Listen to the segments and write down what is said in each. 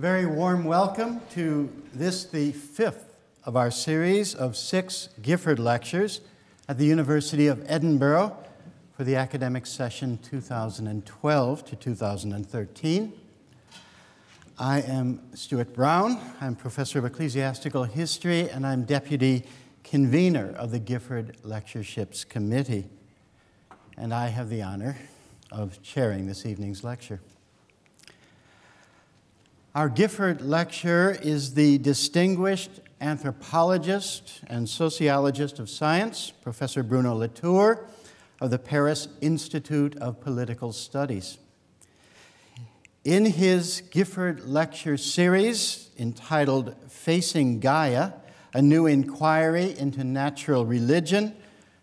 very warm welcome to this, the fifth of our series of six Gifford lectures at the University of Edinburgh for the academic session 2012 to 2013. I am Stuart Brown. I'm professor of ecclesiastical history and I'm deputy convener of the Gifford Lectureships Committee. And I have the honor of chairing this evening's lecture. Our Gifford lecturer is the distinguished anthropologist and sociologist of science, Professor Bruno Latour of the Paris Institute of Political Studies. In his Gifford lecture series entitled Facing Gaia, a new inquiry into natural religion,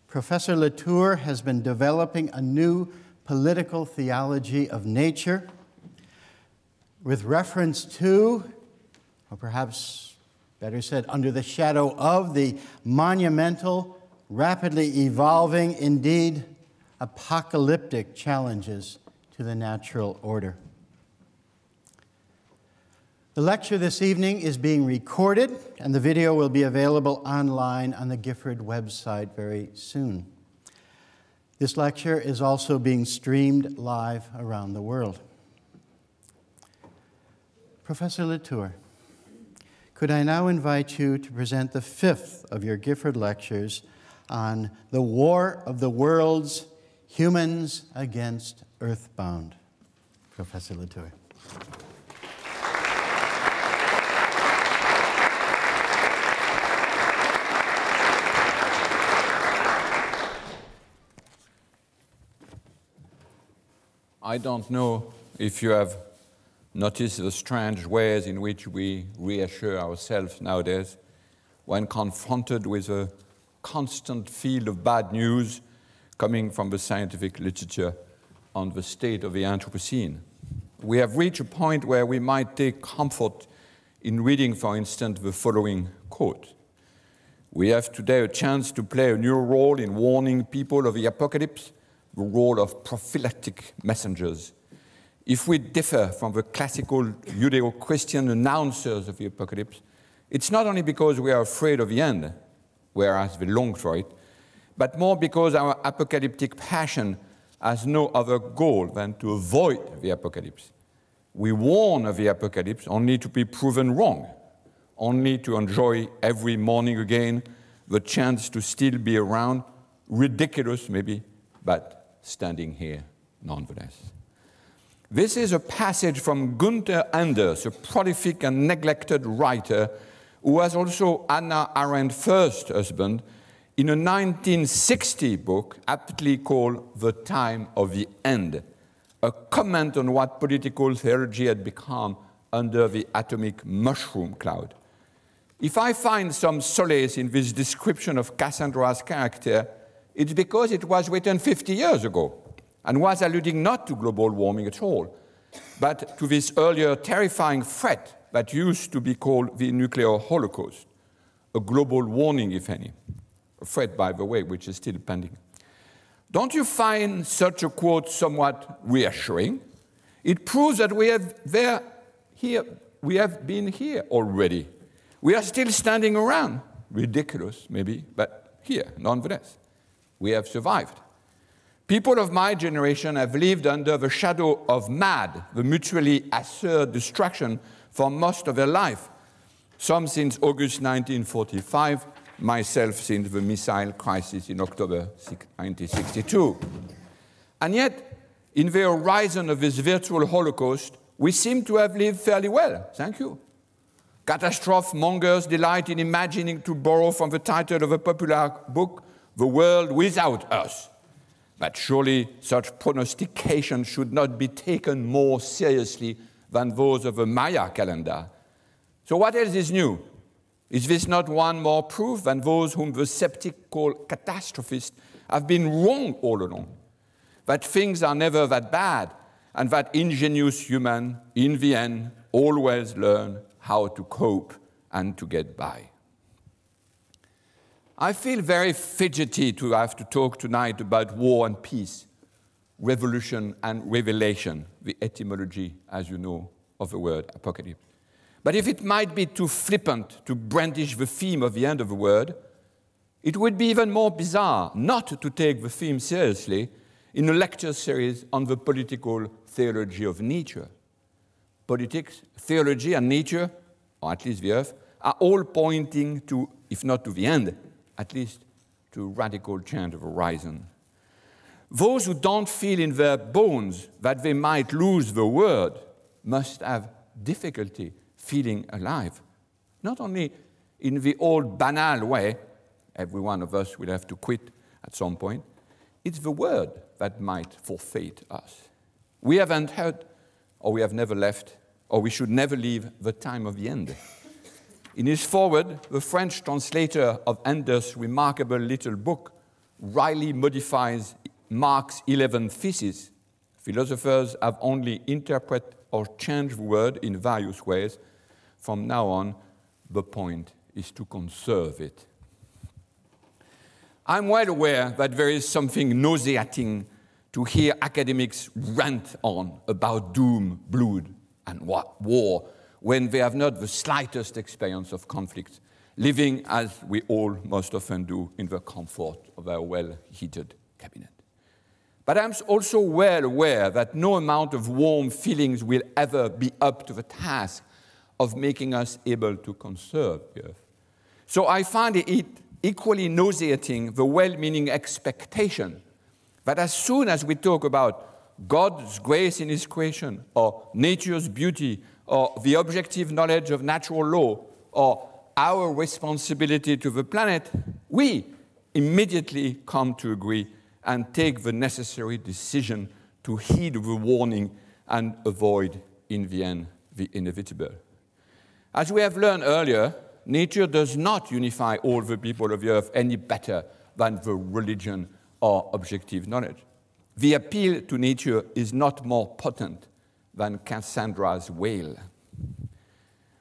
Professor Latour has been developing a new political theology of nature with reference to, or perhaps better said, under the shadow of the monumental, rapidly evolving, indeed apocalyptic challenges to the natural order. The lecture this evening is being recorded, and the video will be available online on the Gifford website very soon. This lecture is also being streamed live around the world. Professor Latour, could I now invite you to present the fifth of your Gifford lectures on the War of the Worlds Humans Against Earthbound? Professor Latour. I don't know if you have noticed the strange ways in which we reassure ourselves nowadays when confronted with a constant field of bad news coming from the scientific literature on the state of the Anthropocene. We have reached a point where we might take comfort in reading, for instance, the following quote. We have today a chance to play a new role in warning people of the apocalypse the role of prophylactic messengers. If we differ from the classical Judeo Christian announcers of the apocalypse, it's not only because we are afraid of the end, whereas we long for it, but more because our apocalyptic passion has no other goal than to avoid the apocalypse. We warn of the apocalypse only to be proven wrong, only to enjoy every morning again the chance to still be around, ridiculous maybe, but standing here nonetheless. This is a passage from Gunther Anders, a prolific and neglected writer who was also Hannah Arendt's first husband, in a 1960 book aptly called The Time of the End, a comment on what political theology had become under the atomic mushroom cloud. If I find some solace in this description of Cassandra's character, it's because it was written 50 years ago and was alluding not to global warming at all, but to this earlier terrifying threat that used to be called the nuclear holocaust, a global warning, if any, a threat, by the way, which is still pending. Don't you find such a quote somewhat reassuring? It proves that we have there, here, we have been here already. We are still standing around. Ridiculous, maybe, but here, nonetheless we have survived. People of my generation have lived under the shadow of MAD, the mutually assured destruction, for most of their life. Some since August 1945, myself since the missile crisis in October 1962. And yet, in the horizon of this virtual Holocaust, we seem to have lived fairly well. Thank you. Catastrophe mongers delight in imagining, to borrow from the title of a popular book, the world without us. But surely such prognostications should not be taken more seriously than those of a Maya calendar. So, what else is new? Is this not one more proof than those whom the skeptic call catastrophists have been wrong all along? That things are never that bad, and that ingenious humans, in the end, always learn how to cope and to get by. I feel very fidgety to have to talk tonight about war and peace, revolution and revelation, the etymology, as you know, of the word apocalypse. But if it might be too flippant to brandish the theme of the end of the word, it would be even more bizarre not to take the theme seriously in a lecture series on the political theology of nature. Politics, theology, and nature, or at least the earth, are all pointing to, if not to the end, at least to radical change of horizon. Those who don't feel in their bones that they might lose the word must have difficulty feeling alive. Not only in the old banal way, every one of us will have to quit at some point, it's the word that might forfeit us. We haven't heard, or we have never left, or we should never leave the time of the end. In his foreword, the French translator of Anders' remarkable little book wryly modifies Marx 11 theses. Philosophers have only interpreted or changed the word in various ways. From now on, the point is to conserve it. I'm well aware that there is something nauseating to hear academics rant on about doom, blood, and war when they have not the slightest experience of conflict, living as we all most often do in the comfort of our well heated cabinet. But I'm also well aware that no amount of warm feelings will ever be up to the task of making us able to conserve the earth. So I find it equally nauseating the well meaning expectation that as soon as we talk about God's grace in His creation, or nature's beauty, or the objective knowledge of natural law or our responsibility to the planet, we immediately come to agree and take the necessary decision to heed the warning and avoid, in the end, the inevitable. As we have learned earlier, nature does not unify all the people of the earth any better than the religion or objective knowledge. The appeal to nature is not more potent than Cassandra's wail.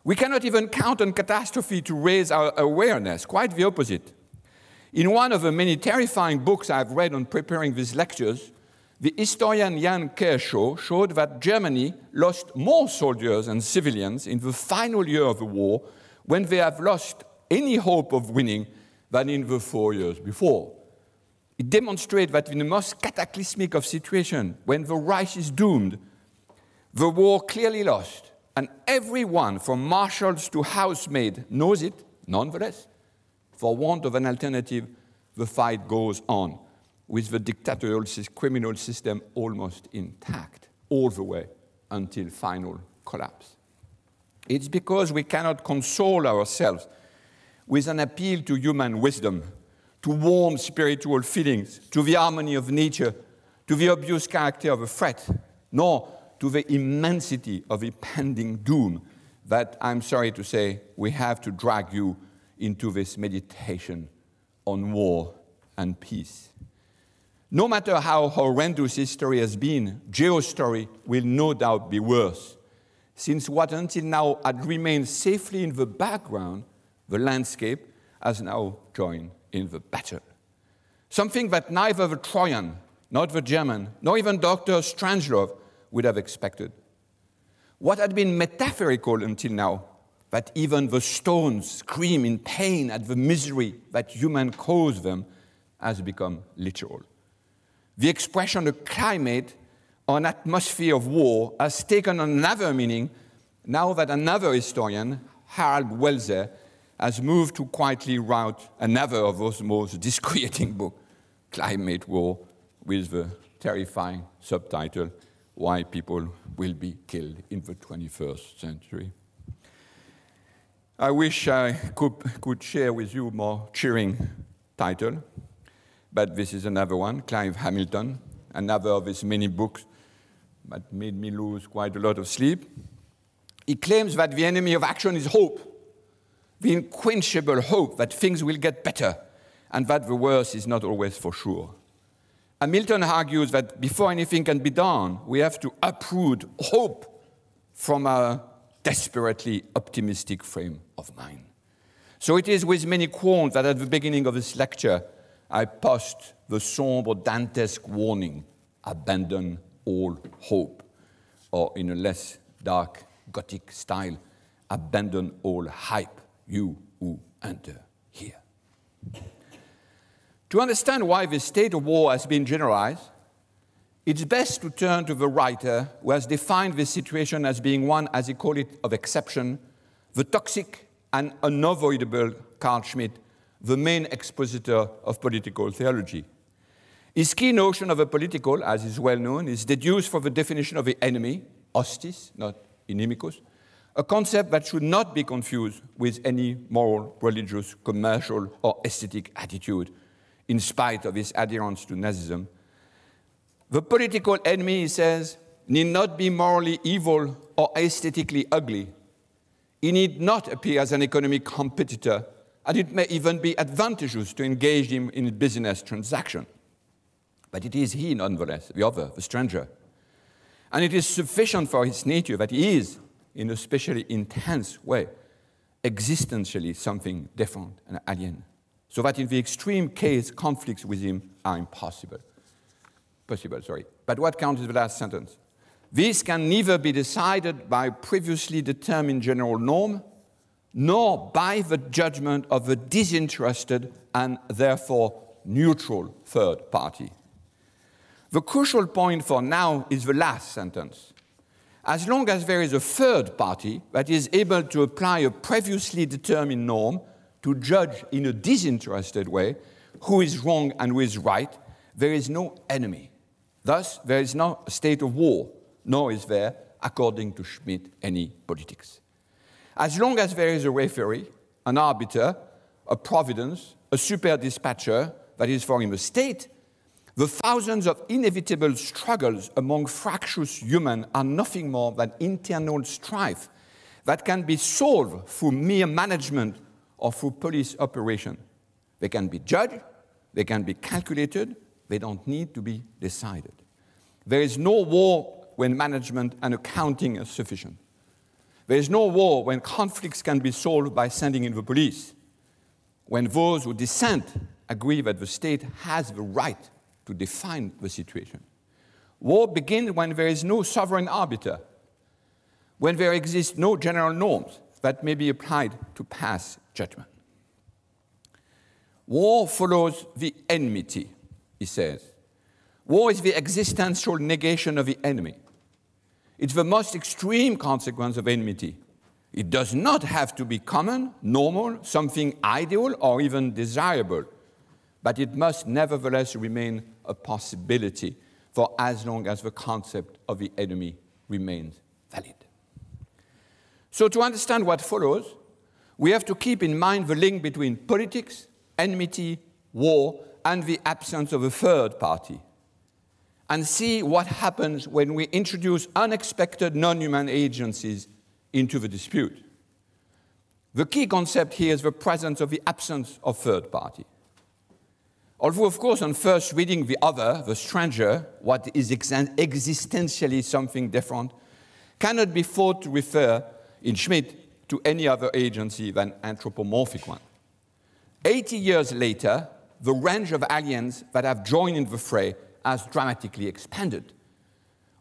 We cannot even count on catastrophe to raise our awareness, quite the opposite. In one of the many terrifying books I've read on preparing these lectures, the historian Ian Kershaw showed that Germany lost more soldiers and civilians in the final year of the war when they have lost any hope of winning than in the four years before. It demonstrates that in the most cataclysmic of situations, when the Reich is doomed, the war clearly lost, and everyone from marshals to housemaid knows it, nonetheless. For want of an alternative, the fight goes on, with the dictatorial criminal system almost intact, all the way until final collapse. It's because we cannot console ourselves with an appeal to human wisdom, to warm spiritual feelings, to the harmony of nature, to the obvious character of a threat, nor to the immensity of impending doom that I'm sorry to say we have to drag you into this meditation on war and peace. No matter how horrendous history has been, geostory will no doubt be worse, since what until now had remained safely in the background, the landscape, has now joined in the battle. Something that neither the Trojan, nor the German, nor even Dr. Strangelove would have expected. What had been metaphorical until now, that even the stones scream in pain at the misery that human caused them, has become literal. The expression a climate or an atmosphere of war has taken another meaning now that another historian, Harald Welzer, has moved to quietly write another of those most disquieting books, Climate War, with the terrifying subtitle why people will be killed in the 21st century. I wish I could, could share with you more cheering title, but this is another one, Clive Hamilton, another of his many books that made me lose quite a lot of sleep. He claims that the enemy of action is hope, the unquenchable hope that things will get better and that the worst is not always for sure. Hamilton argues that before anything can be done, we have to uproot hope from a desperately optimistic frame of mind. So it is with many qualms that at the beginning of this lecture, I post the somber Dantesque warning abandon all hope, or in a less dark Gothic style, abandon all hype, you who enter here. To understand why this state of war has been generalized, it's best to turn to the writer who has defined this situation as being one, as he called it, of exception, the toxic and unavoidable Carl Schmitt, the main expositor of political theology. His key notion of a political, as is well known, is deduced from the definition of the enemy, hostis, not inimicus, a concept that should not be confused with any moral, religious, commercial, or aesthetic attitude, in spite of his adherence to Nazism. The political enemy, he says, need not be morally evil or aesthetically ugly. He need not appear as an economic competitor, and it may even be advantageous to engage him in business transaction. But it is he, nonetheless, the other, the stranger. And it is sufficient for his nature that he is, in a specially intense way, existentially something different and alien. So that in the extreme case, conflicts with him are impossible. Possible, sorry. But what counts is the last sentence. This can neither be decided by previously determined general norm, nor by the judgment of a disinterested and therefore neutral third party. The crucial point for now is the last sentence. As long as there is a third party that is able to apply a previously determined norm to judge in a disinterested way who is wrong and who is right, there is no enemy. Thus, there is no state of war, nor is there, according to Schmitt, any politics. As long as there is a referee, an arbiter, a providence, a super dispatcher, that is for him a state, the thousands of inevitable struggles among fractious humans are nothing more than internal strife that can be solved through mere management or through police operation. They can be judged, they can be calculated, they don't need to be decided. There is no war when management and accounting are sufficient. There is no war when conflicts can be solved by sending in the police. When those who dissent agree that the state has the right to define the situation. War begins when there is no sovereign arbiter, when there exist no general norms that may be applied to pass judgment. War follows the enmity, he says. War is the existential negation of the enemy. It's the most extreme consequence of enmity. It does not have to be common, normal, something ideal, or even desirable but it must nevertheless remain a possibility for as long as the concept of the enemy remains valid. So, to understand what follows, we have to keep in mind the link between politics, enmity, war, and the absence of a third party, and see what happens when we introduce unexpected non human agencies into the dispute. The key concept here is the presence of the absence of third party. Although, of course, on first reading the other, the stranger, what is existentially something different, cannot be thought to refer, in Schmitt, to any other agency than anthropomorphic one. 80 years later, the range of aliens that have joined in the fray has dramatically expanded.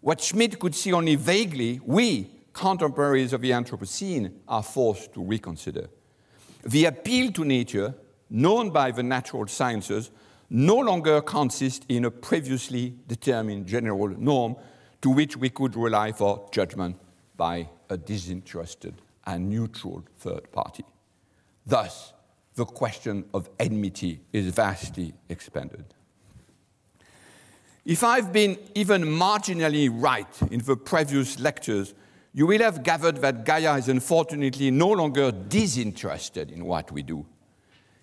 What Schmitt could see only vaguely, we, contemporaries of the Anthropocene, are forced to reconsider. The appeal to nature, known by the natural sciences, no longer consists in a previously determined general norm to which we could rely for judgment by a disinterested and neutral third party. Thus, the question of enmity is vastly expanded. If I've been even marginally right in the previous lectures, you will have gathered that Gaia is unfortunately no longer disinterested in what we do.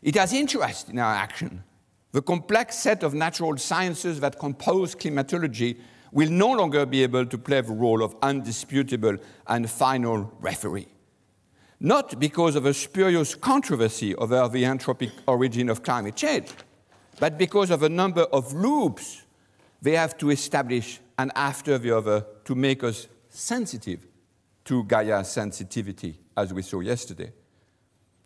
It has interest in our action, the complex set of natural sciences that compose climatology will no longer be able to play the role of undisputable and final referee. Not because of a spurious controversy over the anthropic origin of climate change, but because of a number of loops they have to establish and after the other to make us sensitive to Gaia's sensitivity, as we saw yesterday.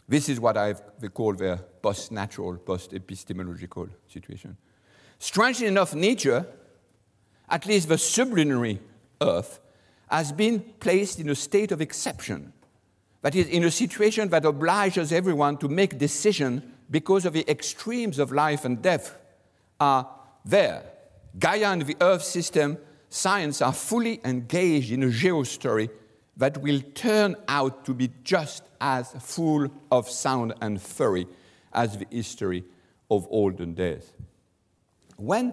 This is what I call the post-natural, post-epistemological situation. Strangely enough, nature, at least the sublunary Earth, has been placed in a state of exception That is, in a situation that obliges everyone to make decisions because of the extremes of life and death are there. Gaia and the Earth system, science are fully engaged in a geostory that will turn out to be just as full of sound and fury as the history of olden days. When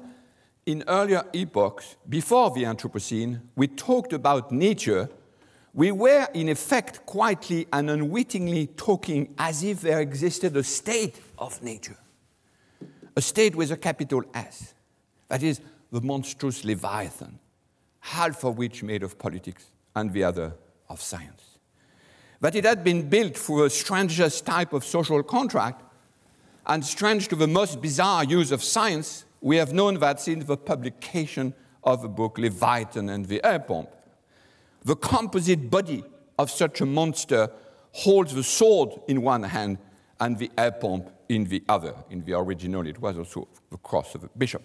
in earlier epochs, before the Anthropocene, we talked about nature, we were in effect quietly and unwittingly talking as if there existed a state of nature, a state with a capital S, that is, the monstrous Leviathan, half of which made of politics and the other of science. That it had been built through a strangest type of social contract, and strange to the most bizarre use of science, we have known that since the publication of the book Leviathan and the Air Pump. The composite body of such a monster holds the sword in one hand and the air pump in the other. In the original, it was also the cross of a bishop,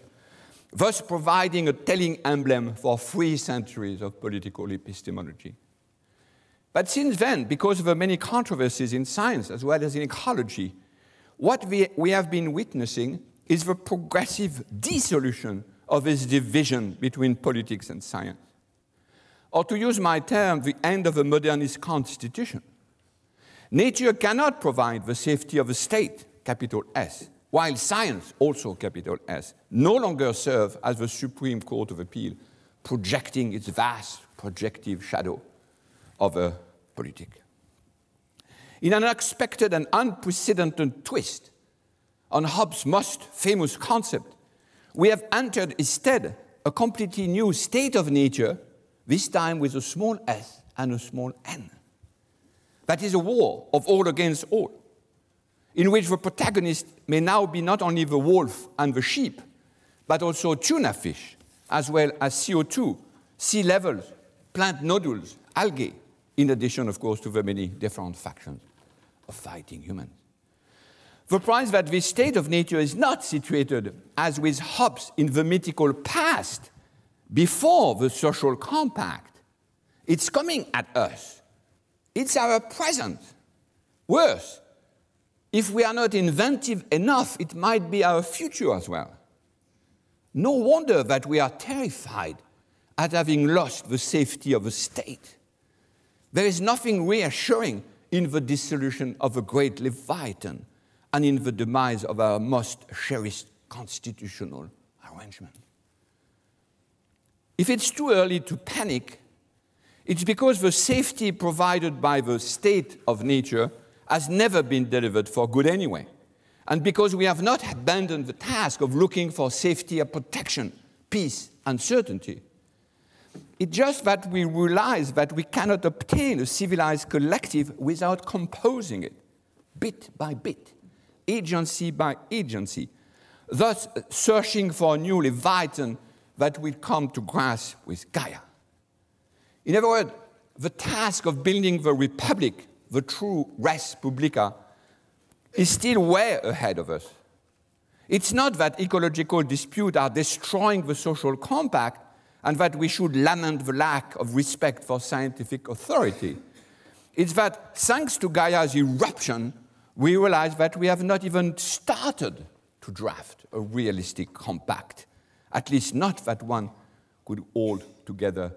thus providing a telling emblem for three centuries of political epistemology. But since then, because of the many controversies in science as well as in ecology, what we, we have been witnessing is the progressive dissolution of this division between politics and science. Or to use my term, the end of a modernist constitution. Nature cannot provide the safety of a state, capital S, while science, also capital S, no longer serves as the Supreme Court of Appeal, projecting its vast projective shadow of a politic. In an unexpected and unprecedented twist on Hobbes' most famous concept, we have entered instead a completely new state of nature, this time with a small s and a small n. That is a war of all against all, in which the protagonist may now be not only the wolf and the sheep, but also tuna fish, as well as CO2, sea levels, plant nodules, algae, in addition, of course, to the many different factions of fighting humans. The prize that this state of nature is not situated, as with Hobbes, in the mythical past, before the social compact. It's coming at us. It's our present. Worse, if we are not inventive enough, it might be our future as well. No wonder that we are terrified at having lost the safety of a state. There is nothing reassuring in the dissolution of a great Leviathan and in the demise of our most cherished constitutional arrangement. If it's too early to panic, it's because the safety provided by the state of nature has never been delivered for good anyway, and because we have not abandoned the task of looking for safety and protection, peace and certainty. It's just that we realize that we cannot obtain a civilized collective without composing it, bit by bit, agency by agency, thus searching for a new Leviathan that will come to grasp with Gaia. In other words, the task of building the republic, the true res publica, is still way ahead of us. It's not that ecological disputes are destroying the social compact, and that we should lament the lack of respect for scientific authority. It's that thanks to Gaia's eruption, we realize that we have not even started to draft a realistic compact, at least not that one could hold together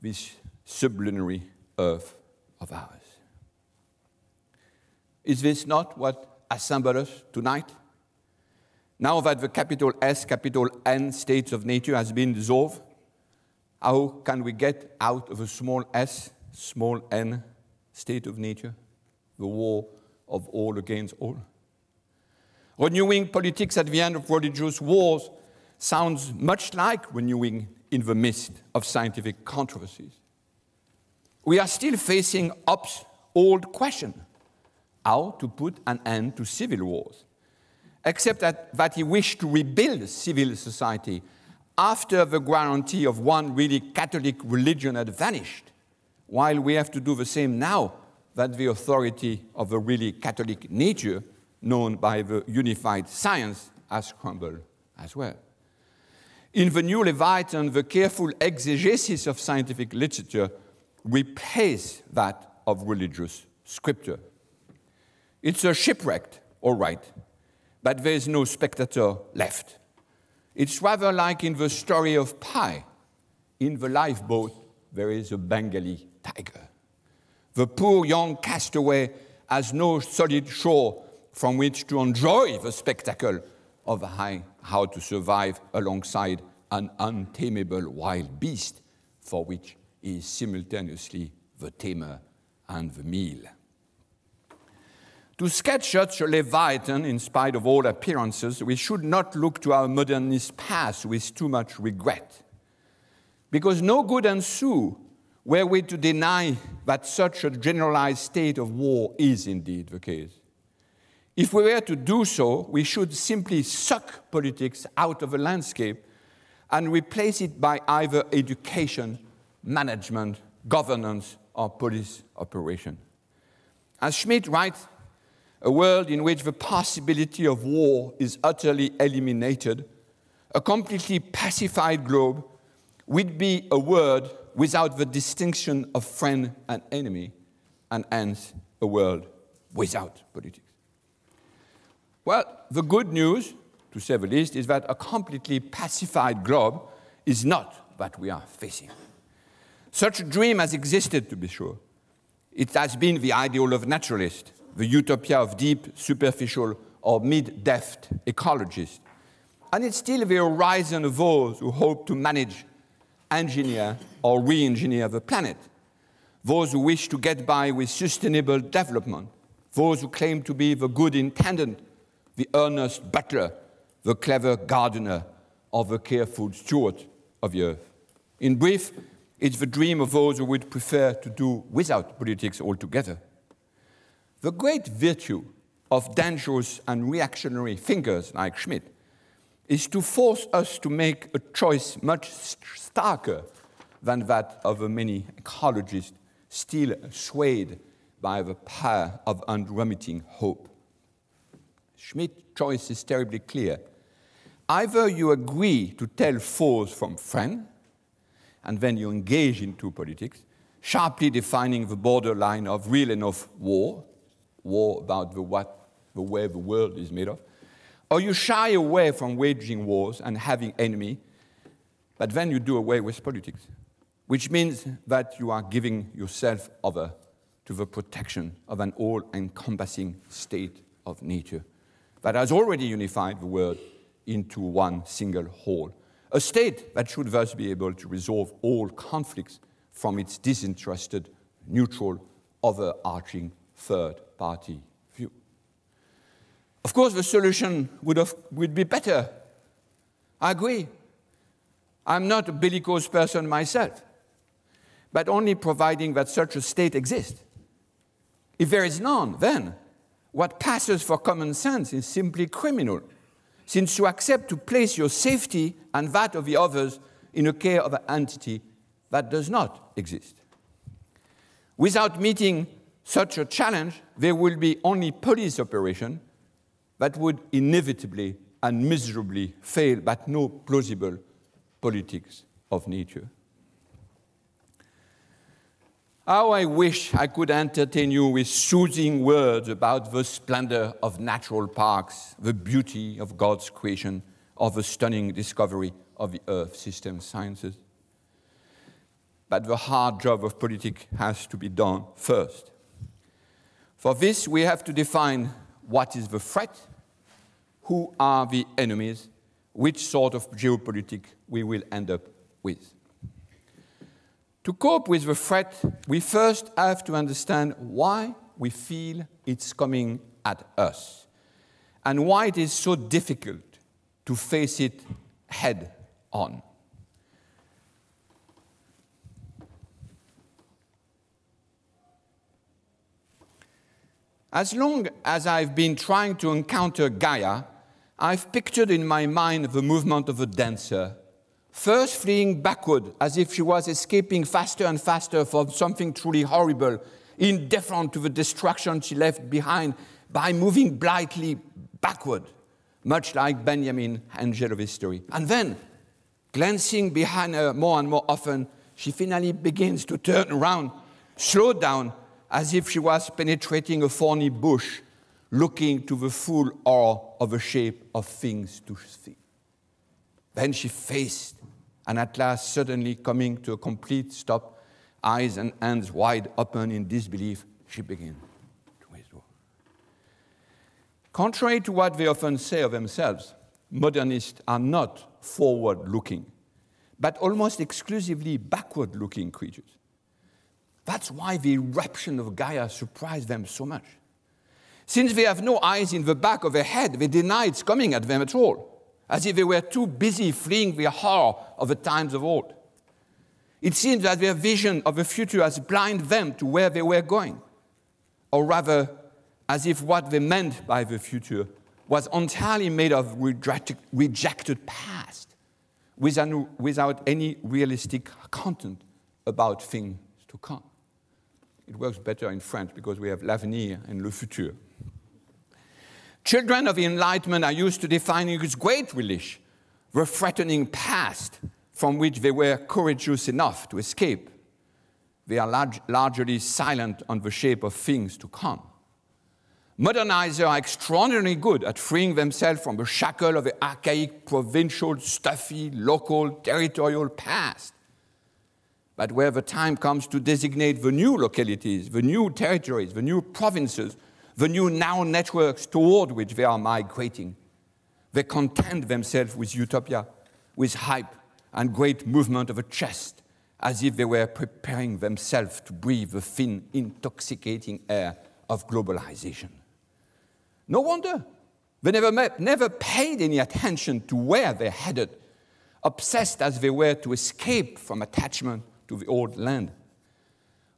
this sublunary earth of ours. Is this not what assembles us tonight? Now that the capital S, capital N states of nature has been dissolved, how can we get out of a small s, small n state of nature? The war of all against all. Renewing politics at the end of religious wars sounds much like renewing in the midst of scientific controversies. We are still facing Hobbes' old question how to put an end to civil wars, except that, that he wished to rebuild civil society after the guarantee of one really Catholic religion had vanished, while we have to do the same now that the authority of a really Catholic nature, known by the unified science, has crumbled as well. In the new Leviathan, the careful exegesis of scientific literature replaced that of religious scripture. It's a shipwreck, all right, but there is no spectator left. It's rather like in the story of Pi. In the lifeboat, there is a Bengali tiger. The poor young castaway has no solid shore from which to enjoy the spectacle of how to survive alongside an untamable wild beast for which he is simultaneously the tamer and the meal. To sketch such a Leviathan, in spite of all appearances, we should not look to our modernist past with too much regret. Because no good ensue were we to deny that such a generalized state of war is indeed the case. If we were to do so, we should simply suck politics out of the landscape and replace it by either education, management, governance, or police operation. As Schmitt writes, a world in which the possibility of war is utterly eliminated, a completely pacified globe would be a world without the distinction of friend and enemy, and hence a world without politics. Well, the good news, to say the least, is that a completely pacified globe is not what we are facing. Such a dream has existed, to be sure. It has been the ideal of naturalists, the utopia of deep, superficial, or mid depth ecologists. And it's still the horizon of those who hope to manage, engineer, or re engineer the planet, those who wish to get by with sustainable development, those who claim to be the good intendant, the earnest butler, the clever gardener, or the careful steward of the earth. In brief, it's the dream of those who would prefer to do without politics altogether. The great virtue of dangerous and reactionary thinkers like Schmitt is to force us to make a choice much starker than that of the many ecologists still swayed by the power of unremitting hope. Schmitt's choice is terribly clear. Either you agree to tell foes from friends, and then you engage into politics, sharply defining the borderline of real and of war, war about the, what, the way the world is made of, or you shy away from waging wars and having enemy, but then you do away with politics, which means that you are giving yourself over to the protection of an all-encompassing state of nature that has already unified the world into one single whole, a state that should thus be able to resolve all conflicts from its disinterested, neutral, overarching third party view. Of course, the solution would, have, would be better. I agree. I'm not a bellicose person myself, but only providing that such a state exists. If there is none, then what passes for common sense is simply criminal, since you accept to place your safety and that of the others in the care of an entity that does not exist. Without meeting such a challenge, there will be only police operation that would inevitably and miserably fail, but no plausible politics of nature. How I wish I could entertain you with soothing words about the splendor of natural parks, the beauty of God's creation, or the stunning discovery of the Earth system sciences. But the hard job of politics has to be done first. For this, we have to define what is the threat, who are the enemies, which sort of geopolitics we will end up with. To cope with the threat, we first have to understand why we feel it's coming at us and why it is so difficult to face it head on. As long as I've been trying to encounter Gaia, I've pictured in my mind the movement of a dancer, first fleeing backward as if she was escaping faster and faster from something truly horrible, indifferent to the destruction she left behind by moving blithely backward, much like Benjamin, angel of history. And then, glancing behind her more and more often, she finally begins to turn around, slow down, as if she was penetrating a thorny bush, looking to the full awe of the shape of things to see. Then she faced, and at last, suddenly coming to a complete stop, eyes and hands wide open in disbelief, she began to withdraw. Contrary to what they often say of themselves, modernists are not forward looking, but almost exclusively backward looking creatures. That's why the eruption of Gaia surprised them so much. Since they have no eyes in the back of their head, they deny it's coming at them at all, as if they were too busy fleeing the horror of the times of old. It seems that their vision of the future has blinded them to where they were going, or rather, as if what they meant by the future was entirely made of rejected past, without any realistic content about things to come. It works better in French because we have l'avenir and le futur. Children of the Enlightenment are used to defining with great relish the threatening past from which they were courageous enough to escape. They are large, largely silent on the shape of things to come. Modernizers are extraordinarily good at freeing themselves from the shackle of the archaic, provincial, stuffy, local, territorial past. But where the time comes to designate the new localities, the new territories, the new provinces, the new now networks toward which they are migrating, they content themselves with utopia, with hype and great movement of a chest, as if they were preparing themselves to breathe the thin, intoxicating air of globalization. No wonder. They never, met, never paid any attention to where they headed, obsessed as they were to escape from attachment to the old land.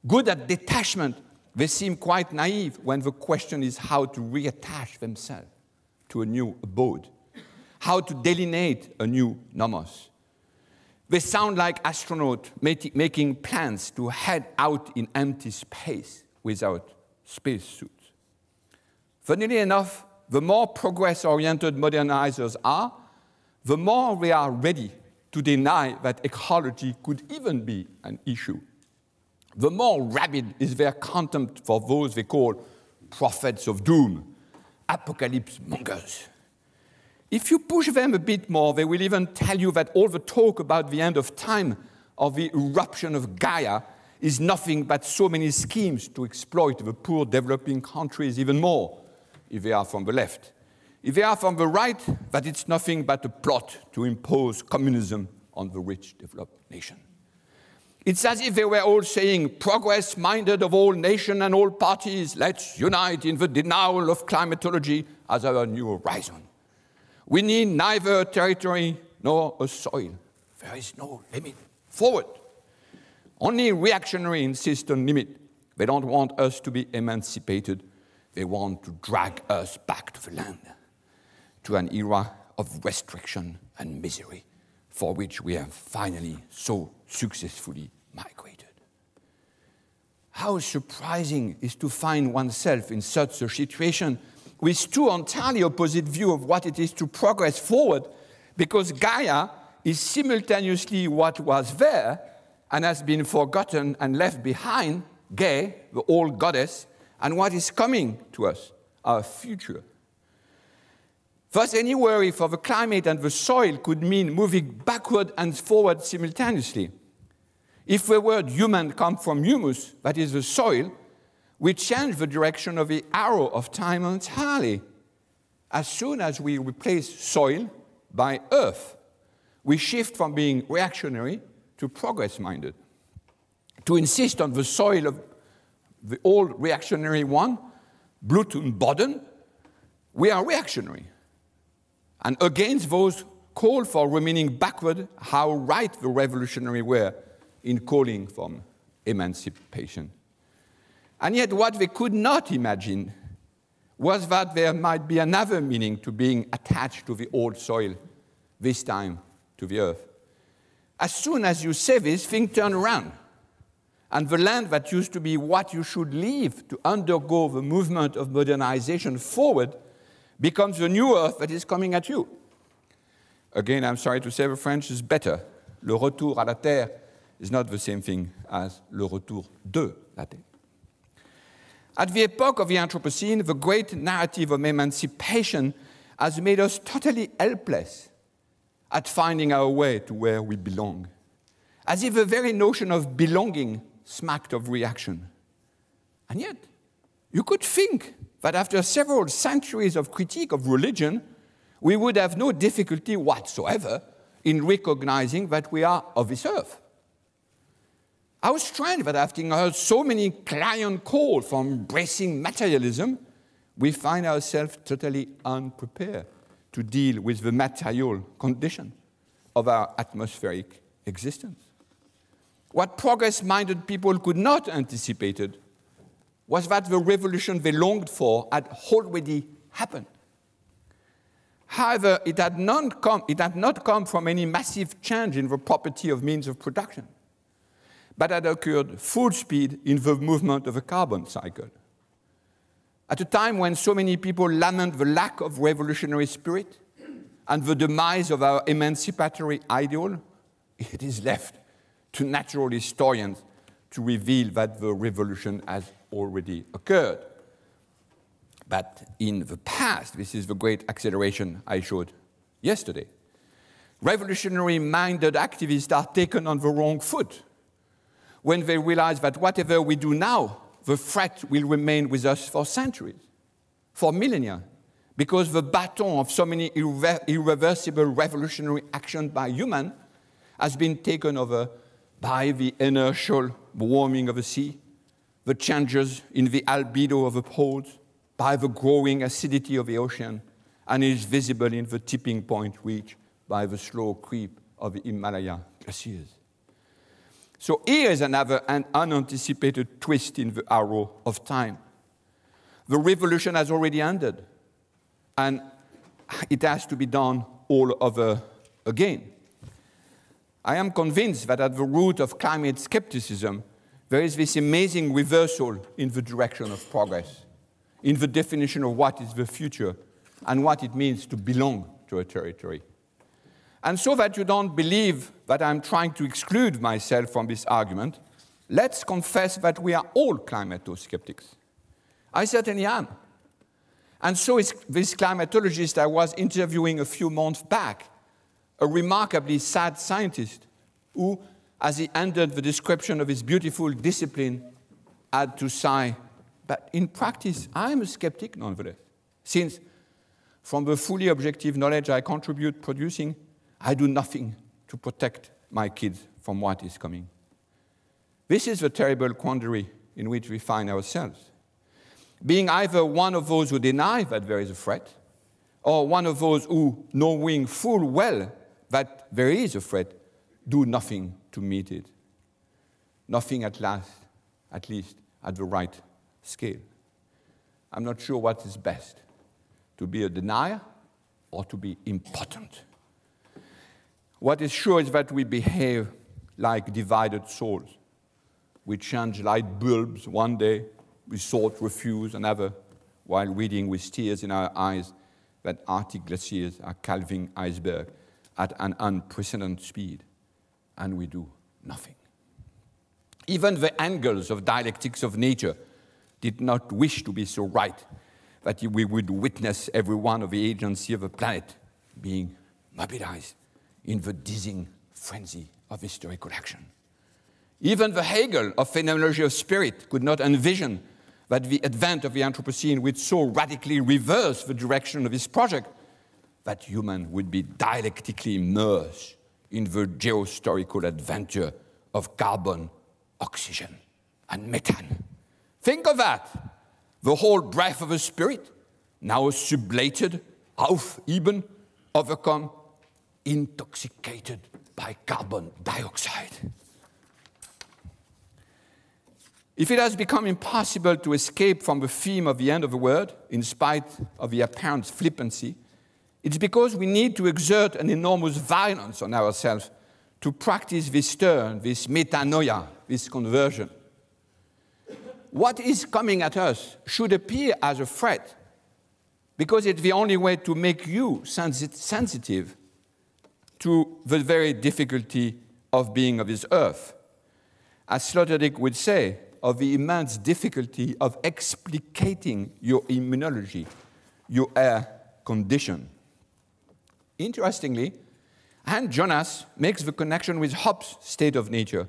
Good at detachment, they seem quite naive when the question is how to reattach themselves to a new abode, how to delineate a new nomos. They sound like astronauts making plans to head out in empty space without spacesuits. Funnily enough, the more progress oriented modernizers are, the more they are ready to deny that ecology could even be an issue. The more rabid is their contempt for those they call prophets of doom, apocalypse mongers. If you push them a bit more, they will even tell you that all the talk about the end of time or the eruption of Gaia is nothing but so many schemes to exploit the poor developing countries even more, if they are from the left. If they are from the right, that it's nothing but a plot to impose communism on the rich developed nation. It's as if they were all saying, progress minded of all nations and all parties, let's unite in the denial of climatology as our new horizon. We need neither territory nor a soil. There is no limit. Forward. Only reactionary insist on limit. They don't want us to be emancipated. They want to drag us back to the land to an era of restriction and misery for which we have finally so successfully migrated. How surprising is to find oneself in such a situation with two entirely opposite views of what it is to progress forward, because Gaia is simultaneously what was there and has been forgotten and left behind, Ge, the old goddess, and what is coming to us, our future. Thus, any worry for the climate and the soil could mean moving backward and forward simultaneously. If the word human comes from humus, that is the soil, we change the direction of the arrow of time entirely. As soon as we replace soil by earth, we shift from being reactionary to progress minded. To insist on the soil of the old reactionary one, Blut und Boden, we are reactionary. And against those call for remaining backward, how right the revolutionary were in calling for emancipation. And yet, what they could not imagine was that there might be another meaning to being attached to the old soil, this time to the earth. As soon as you say this, things turn around. And the land that used to be what you should leave to undergo the movement of modernization forward becomes the new earth that is coming at you. Again, I'm sorry to say the French is better. Le retour à la terre is not the same thing as le retour de la terre. At the epoch of the Anthropocene, the great narrative of emancipation has made us totally helpless at finding our way to where we belong, as if the very notion of belonging smacked of reaction. And yet, you could think that after several centuries of critique of religion, we would have no difficulty whatsoever in recognizing that we are of this earth. How strange that after heard so many client calls for embracing materialism, we find ourselves totally unprepared to deal with the material condition of our atmospheric existence. What progress minded people could not anticipate was that the revolution they longed for had already happened. However, it had, not come, it had not come from any massive change in the property of means of production, but had occurred full speed in the movement of a carbon cycle. At a time when so many people lament the lack of revolutionary spirit and the demise of our emancipatory ideal, it is left to natural historians to reveal that the revolution has already occurred. But in the past, this is the great acceleration I showed yesterday. Revolutionary minded activists are taken on the wrong foot when they realize that whatever we do now the threat will remain with us for centuries, for millennia, because the baton of so many irre irreversible revolutionary action by human has been taken over by the inertial warming of the sea, the changes in the albedo of the poles, by the growing acidity of the ocean, and is visible in the tipping point reached by the slow creep of the Himalaya glaciers. So here is another an unanticipated twist in the arrow of time. The revolution has already ended, and it has to be done all over again. I am convinced that at the root of climate skepticism, there is this amazing reversal in the direction of progress, in the definition of what is the future and what it means to belong to a territory. And so that you don't believe that I'm trying to exclude myself from this argument, let's confess that we are all climato-skeptics. I certainly am. And so is this climatologist I was interviewing a few months back, a remarkably sad scientist who, as he ended the description of his beautiful discipline, had to sigh, but in practice, I'm a skeptic nonetheless, since from the fully objective knowledge I contribute producing, I do nothing to protect my kids from what is coming. This is the terrible quandary in which we find ourselves. Being either one of those who deny that there is a threat, or one of those who, knowing full well that there is a threat, do nothing to meet it. Nothing at last, at least at the right scale. I'm not sure what is best to be a denier or to be impotent. What is sure is that we behave like divided souls. We change light bulbs one day, we sort refuse another, while reading with tears in our eyes that Arctic glaciers are calving iceberg at an unprecedented speed, and we do nothing. Even the Engels of dialectics of nature did not wish to be so right that we would witness every one of the agency of the planet being mobilized in the dizzying frenzy of historical action. Even the Hegel of phenomenology of spirit could not envision that the advent of the Anthropocene would so radically reverse the direction of his project that human would be dialectically immersed in the geohistorical adventure of carbon, oxygen, and methane. Think of that. The whole breath of a spirit, now sublated, aufheben, overcome intoxicated by carbon dioxide. If it has become impossible to escape from the theme of the end of the world, in spite of the apparent flippancy, it's because we need to exert an enormous violence on ourselves to practice this turn, this metanoia, this conversion. What is coming at us should appear as a threat because it's the only way to make you sensitive to the very difficulty of being of this earth. As Sloterdijk would say, of the immense difficulty of explicating your immunology, your air condition. Interestingly, Hans Jonas makes the connection with Hobbes' state of nature.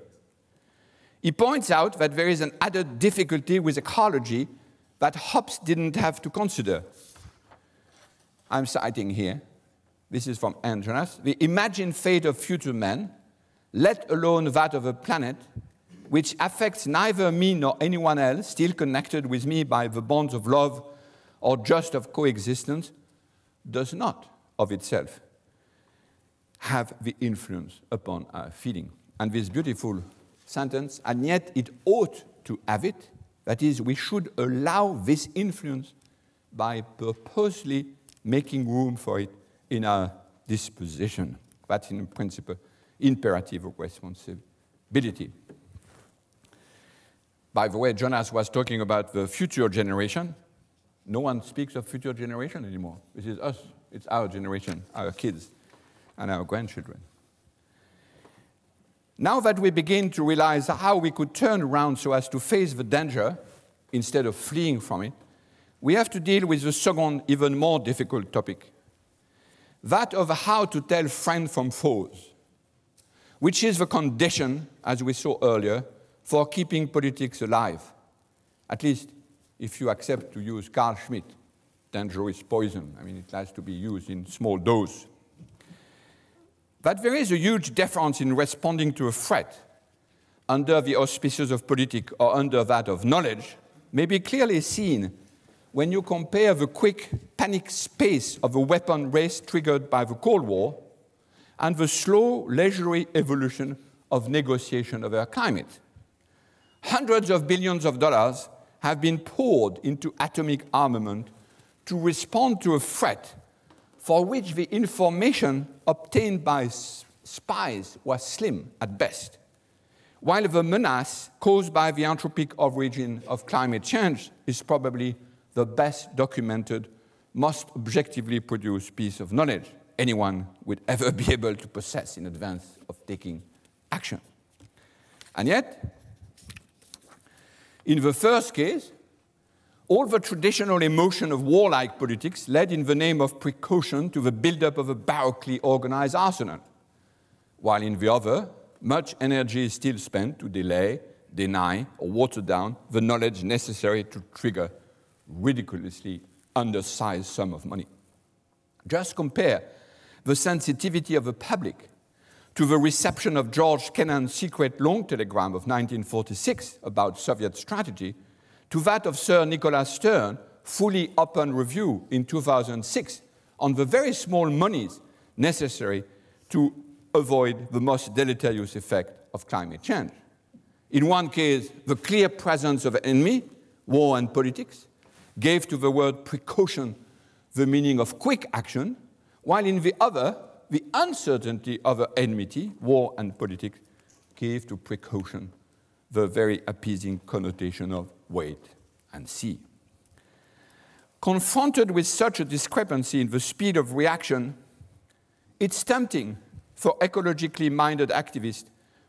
He points out that there is an added difficulty with ecology that Hobbes didn't have to consider. I'm citing here. This is from Hans Jonas. The imagined fate of future men, let alone that of a planet, which affects neither me nor anyone else, still connected with me by the bonds of love or just of coexistence, does not of itself have the influence upon our feeling. And this beautiful sentence, and yet it ought to have it, that is, we should allow this influence by purposely making room for it in our disposition. That's in principle imperative of responsibility. By the way, Jonas was talking about the future generation. No one speaks of future generation anymore. This is us. It's our generation, our kids, and our grandchildren. Now that we begin to realize how we could turn around so as to face the danger instead of fleeing from it, we have to deal with the second, even more difficult topic that of how to tell friends from foes, which is the condition, as we saw earlier, for keeping politics alive. At least if you accept to use Carl Schmitt, dangerous poison. I mean, it has to be used in small dose. But there is a huge difference in responding to a threat under the auspices of politics or under that of knowledge may be clearly seen when you compare the quick panic space of a weapon race triggered by the Cold War and the slow, leisurely evolution of negotiation of our climate. Hundreds of billions of dollars have been poured into atomic armament to respond to a threat for which the information obtained by spies was slim at best, while the menace caused by the anthropic origin of climate change is probably the best documented, most objectively produced piece of knowledge anyone would ever be able to possess in advance of taking action. And yet, in the first case, all the traditional emotion of warlike politics led in the name of precaution to the buildup of a baroquely organized arsenal, while in the other, much energy is still spent to delay, deny, or water down the knowledge necessary to trigger ridiculously undersized sum of money. Just compare the sensitivity of the public to the reception of George Kennan's secret long telegram of 1946 about Soviet strategy to that of Sir Nicholas Stern, fully open review in 2006 on the very small monies necessary to avoid the most deleterious effect of climate change. In one case, the clear presence of enemy, war and politics, gave to the word precaution the meaning of quick action, while in the other, the uncertainty of enmity, war and politics, gave to precaution the very appeasing connotation of wait and see. Confronted with such a discrepancy in the speed of reaction, it's tempting for ecologically minded activists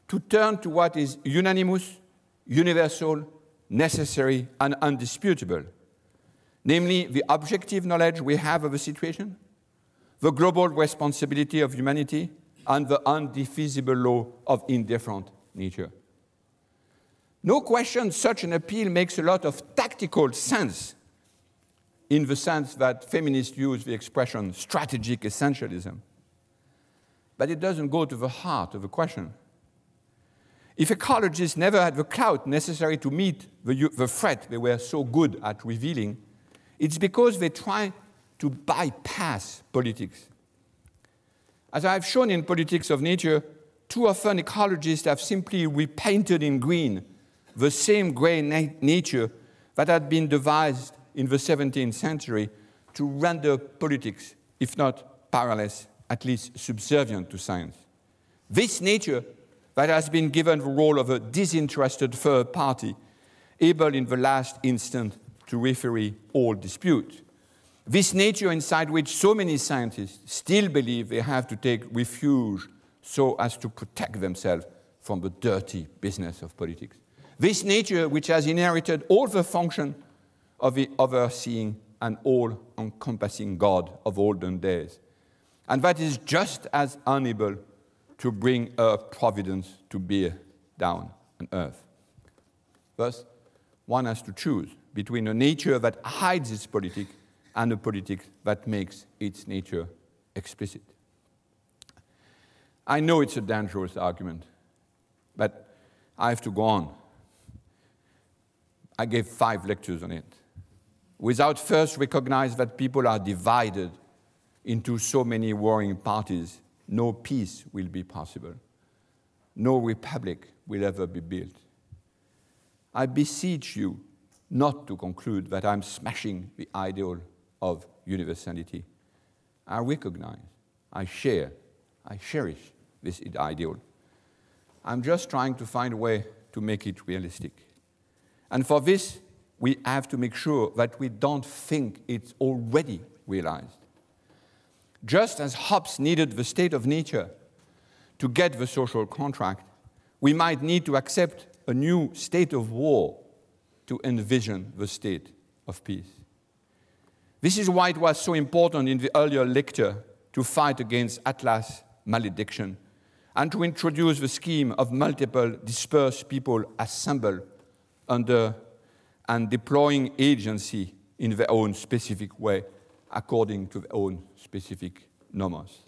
to turn to what is unanimous, universal, necessary, and undisputable namely the objective knowledge we have of the situation, the global responsibility of humanity, and the undefeasible law of indifferent nature. No question such an appeal makes a lot of tactical sense in the sense that feminists use the expression strategic essentialism. But it doesn't go to the heart of the question. If ecologists never had the clout necessary to meet the, the threat they were so good at revealing, it's because they try to bypass politics. As I've shown in Politics of Nature, too often ecologists have simply repainted in green the same gray na nature that had been devised in the 17th century to render politics, if not powerless, at least subservient to science. This nature that has been given the role of a disinterested third party, able in the last instant to referee all dispute. This nature inside which so many scientists still believe they have to take refuge so as to protect themselves from the dirty business of politics. This nature which has inherited all the function of the overseeing and all encompassing God of olden days, and that is just as unable to bring a providence to bear down on earth. Thus, one has to choose between a nature that hides its politic and a politic that makes its nature explicit. I know it's a dangerous argument, but I have to go on. I gave five lectures on it. Without first recognizing that people are divided into so many warring parties, no peace will be possible. No republic will ever be built. I beseech you not to conclude that I'm smashing the ideal of universality. I recognize, I share, I cherish this ideal. I'm just trying to find a way to make it realistic. And for this, we have to make sure that we don't think it's already realized. Just as Hobbes needed the state of nature to get the social contract, we might need to accept a new state of war to envision the state of peace. This is why it was so important in the earlier lecture to fight against Atlas malediction and to introduce the scheme of multiple dispersed people assembled under and deploying agency in their own specific way according to their own specific nomos.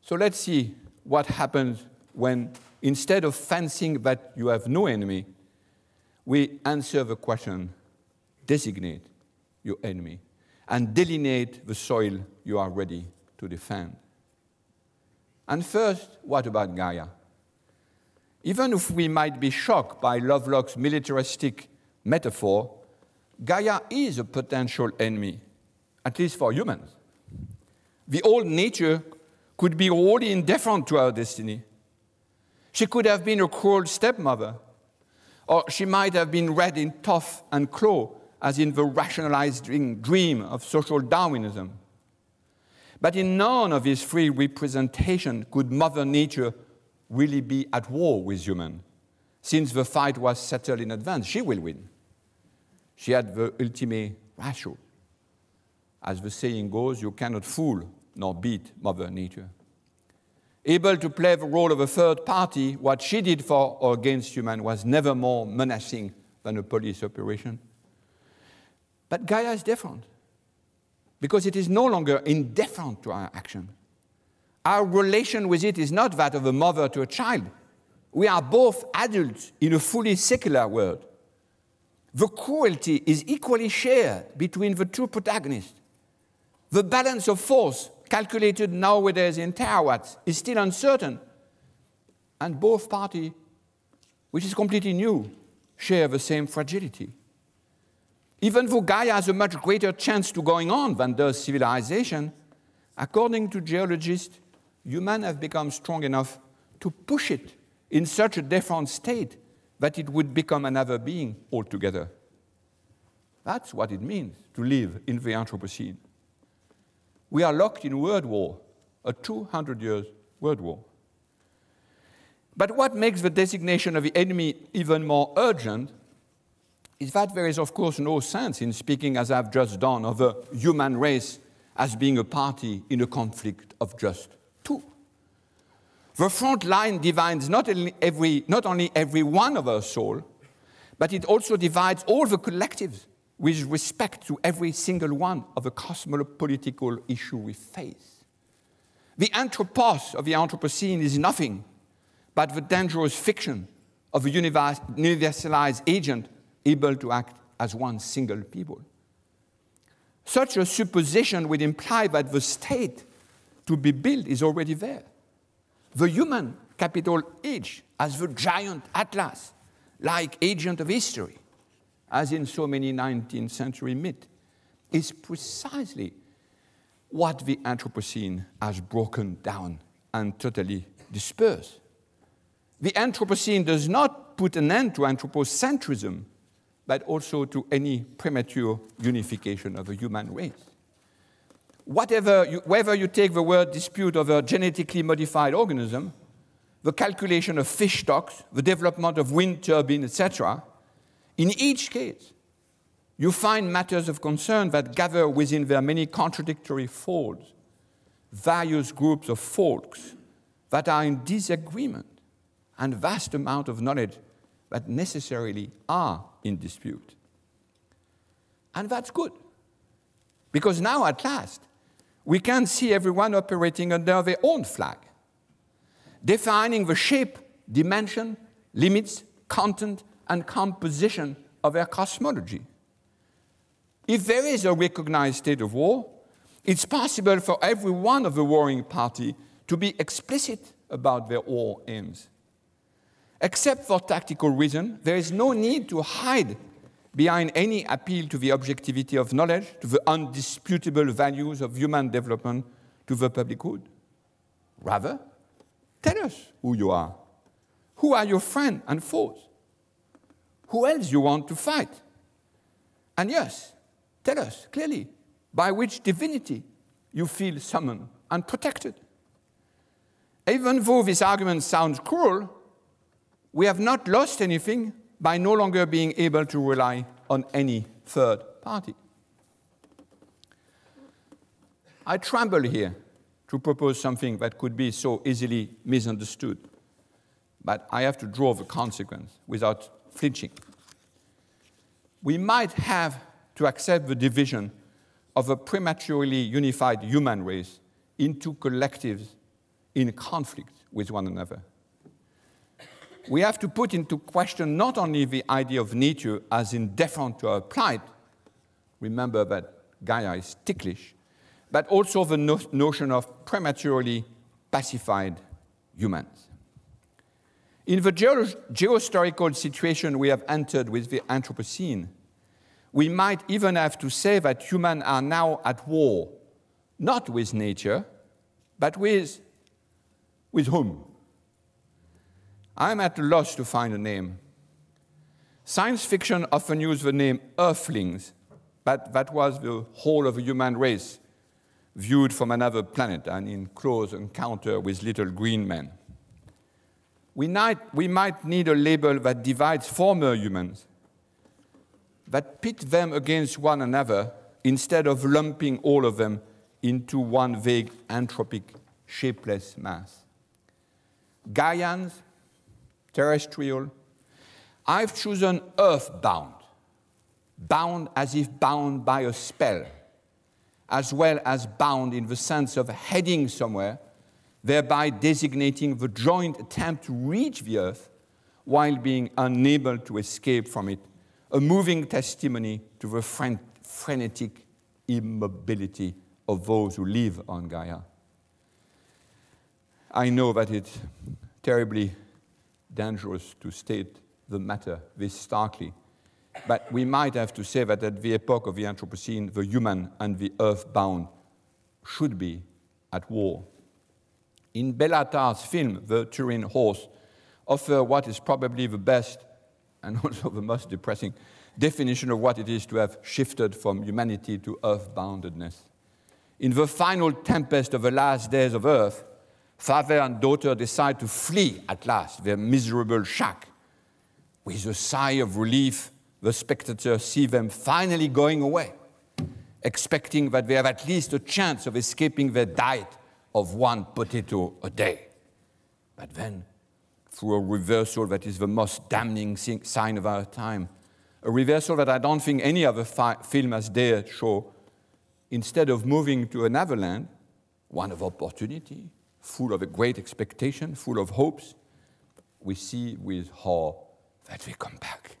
So let's see what happens when instead of fancying that you have no enemy, we answer the question designate your enemy and delineate the soil you are ready to defend. And first, what about Gaia? Even if we might be shocked by Lovelock's militaristic metaphor, Gaia is a potential enemy, at least for humans. The old nature could be wholly indifferent to our destiny. She could have been a cruel stepmother, or she might have been red in tough and claw, as in the rationalizing dream of social Darwinism. But in none of these three representations could Mother Nature really be at war with human, since the fight was settled in advance. She will win. She had the ultimate ratio. As the saying goes, you cannot fool nor beat Mother Nature. Able to play the role of a third party, what she did for or against human was never more menacing than a police operation. But Gaia is different because it is no longer indifferent to our action. Our relation with it is not that of a mother to a child. We are both adults in a fully secular world. The cruelty is equally shared between the two protagonists. The balance of force, calculated nowadays in terawatts, is still uncertain. And both parties, which is completely new, share the same fragility. Even though Gaia has a much greater chance to going on than does civilization, according to geologists, humans have become strong enough to push it in such a different state that it would become another being altogether. That's what it means to live in the Anthropocene. We are locked in a world war, a 200 years world war. But what makes the designation of the enemy even more urgent is that there is, of course, no sense in speaking, as I've just done, of a human race as being a party in a conflict of just. The front line divides not only every, not only every one of our soul, but it also divides all the collectives with respect to every single one of the cosmopolitical issue we face. The anthropos of the Anthropocene is nothing but the dangerous fiction of a universalized agent able to act as one single people. Such a supposition would imply that the state to be built is already there. The human capital H as the giant atlas, like agent of history, as in so many 19th century myths, is precisely what the Anthropocene has broken down and totally dispersed. The Anthropocene does not put an end to anthropocentrism, but also to any premature unification of the human race. Whatever you, whether you take the word dispute a genetically modified organism, the calculation of fish stocks, the development of wind turbines, etc., in each case, you find matters of concern that gather within their many contradictory folds, various groups of folks that are in disagreement, and vast amount of knowledge that necessarily are in dispute. And that's good, because now at last, we can see everyone operating under their own flag, defining the shape, dimension, limits, content, and composition of their cosmology. If there is a recognized state of war, it's possible for every one of the warring party to be explicit about their war aims. Except for tactical reason, there is no need to hide behind any appeal to the objectivity of knowledge, to the undisputable values of human development, to the public good. Rather, tell us who you are. Who are your friends and foes? Who else you want to fight? And yes, tell us clearly by which divinity you feel summoned and protected. Even though this argument sounds cruel, we have not lost anything by no longer being able to rely on any third party. I tremble here to propose something that could be so easily misunderstood, but I have to draw the consequence without flinching. We might have to accept the division of a prematurely unified human race into collectives in conflict with one another we have to put into question not only the idea of nature as indifferent to our plight, remember that Gaia is ticklish, but also the no notion of prematurely pacified humans. In the geo geohistorical situation we have entered with the Anthropocene, we might even have to say that humans are now at war, not with nature, but with, with whom? I'm at a loss to find a name. Science fiction often used the name Earthlings, but that was the whole of the human race viewed from another planet and in close encounter with little green men. We might, we might need a label that divides former humans, that pit them against one another instead of lumping all of them into one vague anthropic, shapeless mass. Gaians, terrestrial. I've chosen earthbound, bound as if bound by a spell, as well as bound in the sense of heading somewhere, thereby designating the joint attempt to reach the earth while being unable to escape from it, a moving testimony to the fren frenetic immobility of those who live on Gaia. I know that it's terribly dangerous to state the matter this starkly. But we might have to say that at the epoch of the Anthropocene, the human and the earthbound should be at war. In Béla Tarr's film, The Turin Horse, offer what is probably the best and also the most depressing definition of what it is to have shifted from humanity to earthboundedness. In the final tempest of the last days of Earth, Father and daughter decide to flee at last their miserable shack. With a sigh of relief, the spectators see them finally going away, expecting that they have at least a chance of escaping their diet of one potato a day. But then, through a reversal that is the most damning sign of our time, a reversal that I don't think any other film has dared show, instead of moving to another land, one of opportunity, full of a great expectation, full of hopes, we see with horror that they come back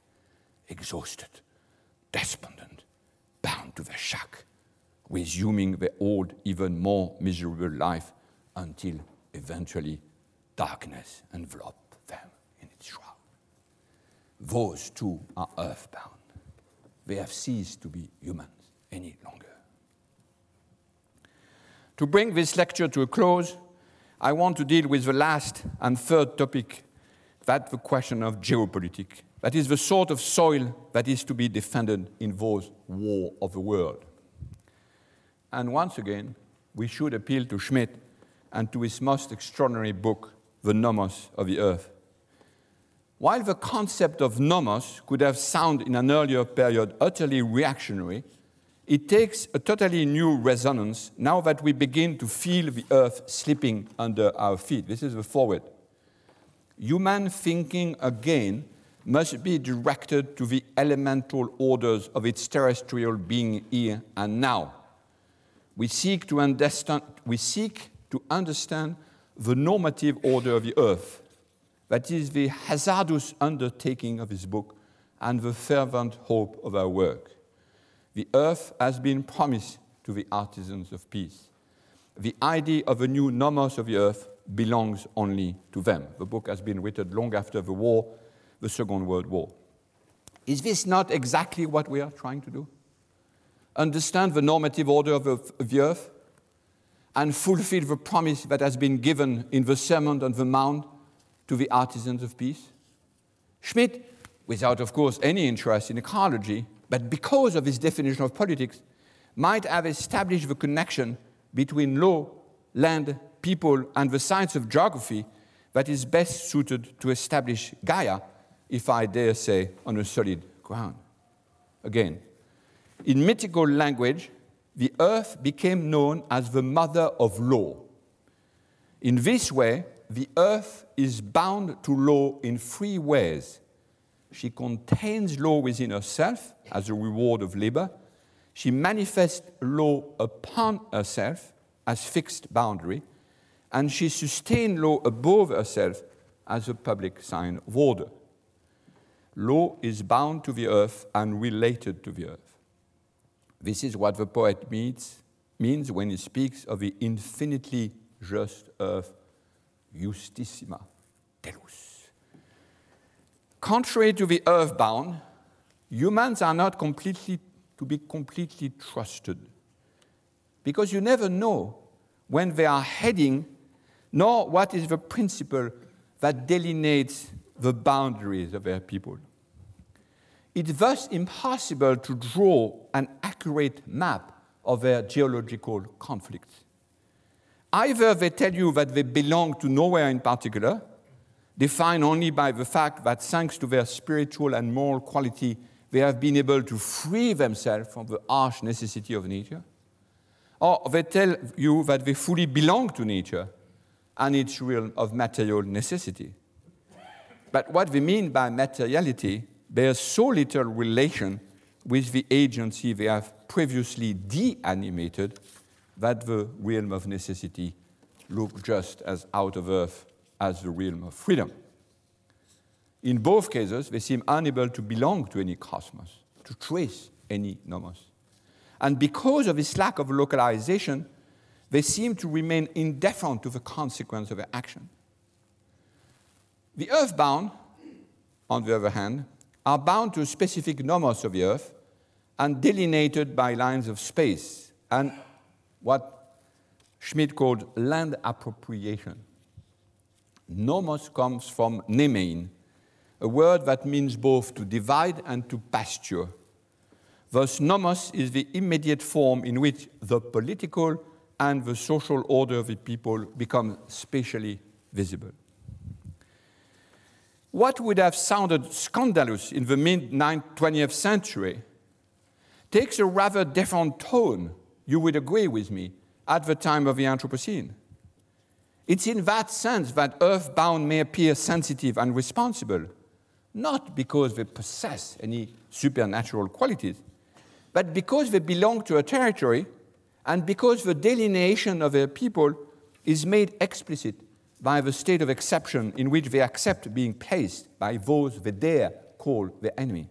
exhausted, despondent, bound to the shack, resuming their old, even more miserable life until eventually darkness enveloped them in its shroud. Those too are earthbound. They have ceased to be humans any longer. To bring this lecture to a close, I want to deal with the last and third topic, that the question of geopolitics. That is the sort of soil that is to be defended in those war of the world. And once again, we should appeal to Schmitt and to his most extraordinary book, the nomos of the earth. While the concept of nomos could have sounded in an earlier period utterly reactionary, it takes a totally new resonance now that we begin to feel the earth slipping under our feet. This is the forward. Human thinking again must be directed to the elemental orders of its terrestrial being here and now. We seek to understand, we seek to understand the normative order of the earth. That is the hazardous undertaking of his book and the fervent hope of our work. The earth has been promised to the artisans of peace. The idea of a new nomos of the earth belongs only to them. The book has been written long after the war, the Second World War. Is this not exactly what we are trying to do? Understand the normative order of the earth and fulfill the promise that has been given in the Sermon on the Mount to the artisans of peace? Schmitt, without, of course, any interest in ecology, but because of his definition of politics, might have established the connection between law, land, people, and the science of geography that is best suited to establish Gaia, if I dare say, on a solid ground. Again, in mythical language, the earth became known as the mother of law. In this way, the earth is bound to law in three ways she contains law within herself as a reward of labor. She manifests law upon herself as fixed boundary. And she sustains law above herself as a public sign of order. Law is bound to the earth and related to the earth. This is what the poet means, means when he speaks of the infinitely just earth, justissima, tellus. Contrary to the earthbound, humans are not completely to be completely trusted because you never know when they are heading nor what is the principle that delineates the boundaries of their people. It's thus impossible to draw an accurate map of their geological conflicts. Either they tell you that they belong to nowhere in particular, defined only by the fact that thanks to their spiritual and moral quality, they have been able to free themselves from the harsh necessity of nature. Or they tell you that they fully belong to nature and its realm of material necessity. But what they mean by materiality bears so little relation with the agency they have previously de-animated that the realm of necessity looks just as out of earth as the realm of freedom. In both cases, they seem unable to belong to any cosmos, to trace any nomos. And because of this lack of localization, they seem to remain indifferent to the consequence of their action. The earthbound, on the other hand, are bound to a specific nomos of the earth and delineated by lines of space and what Schmitt called land appropriation. Nomos comes from nemein, a word that means both to divide and to pasture. Thus, nomos is the immediate form in which the political and the social order of the people become spatially visible. What would have sounded scandalous in the mid 20th century takes a rather different tone, you would agree with me, at the time of the Anthropocene. It's in that sense that earthbound may appear sensitive and responsible, not because they possess any supernatural qualities, but because they belong to a territory and because the delineation of their people is made explicit by the state of exception in which they accept being placed by those they dare call the enemy.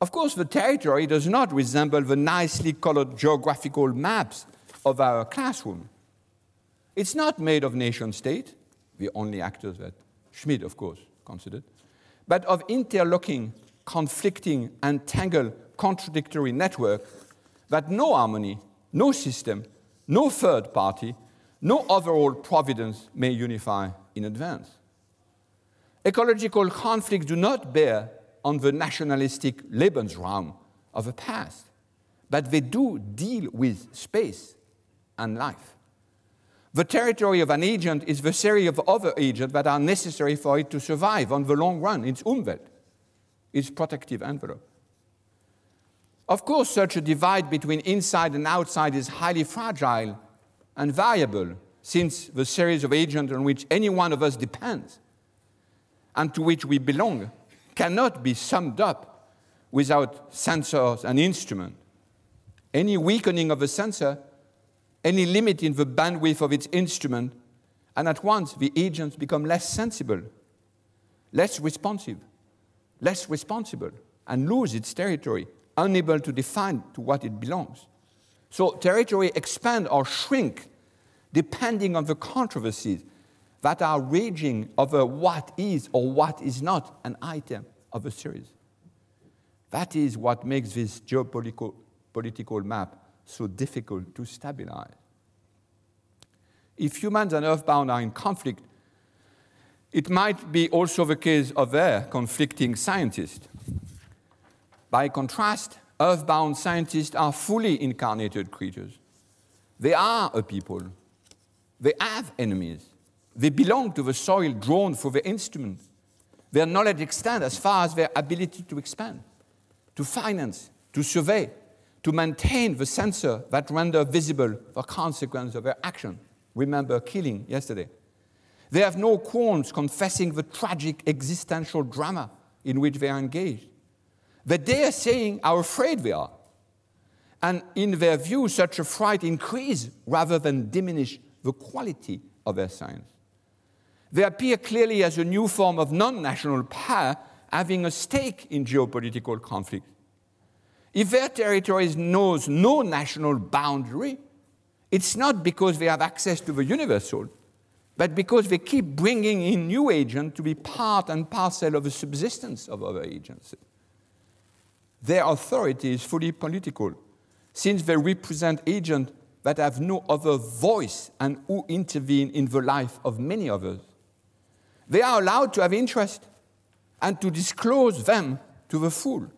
Of course, the territory does not resemble the nicely colored geographical maps of our classroom. It's not made of nation state, the only actors that Schmitt, of course, considered, but of interlocking, conflicting, entangled, contradictory network that no harmony, no system, no third party, no overall providence may unify in advance. Ecological conflicts do not bear on the nationalistic Lebensraum of the past, but they do deal with space and life. The territory of an agent is the series of other agents that are necessary for it to survive on the long run, its Umwelt, its protective envelope. Of course, such a divide between inside and outside is highly fragile and variable, since the series of agents on which any one of us depends and to which we belong cannot be summed up without sensors and instruments. Any weakening of a sensor, any limit in the bandwidth of its instrument, and at once the agents become less sensible, less responsive, less responsible, and lose its territory unable to define to what it belongs. So territory expand or shrink depending on the controversies that are raging over what is or what is not an item of a series. That is what makes this geopolitical political map so difficult to stabilize. If humans and earthbound are in conflict, it might be also the case of their conflicting scientists. By contrast, earthbound scientists are fully incarnated creatures. They are a people. They have enemies. They belong to the soil drawn for the instrument. Their knowledge extends as far as their ability to expand, to finance, to survey, to maintain the sensor that render visible the consequence of their action. Remember Keeling yesterday. They have no qualms confessing the tragic existential drama in which they are engaged they are saying how afraid they are. And in their view, such a fright increases rather than diminish the quality of their science. They appear clearly as a new form of non national power having a stake in geopolitical conflict. If their territory knows no national boundary, it's not because they have access to the universal, but because they keep bringing in new agents to be part and parcel of the subsistence of other agents. Their authority is fully political, since they represent agents that have no other voice and who intervene in the life of many others. They are allowed to have interest and to disclose them to the full.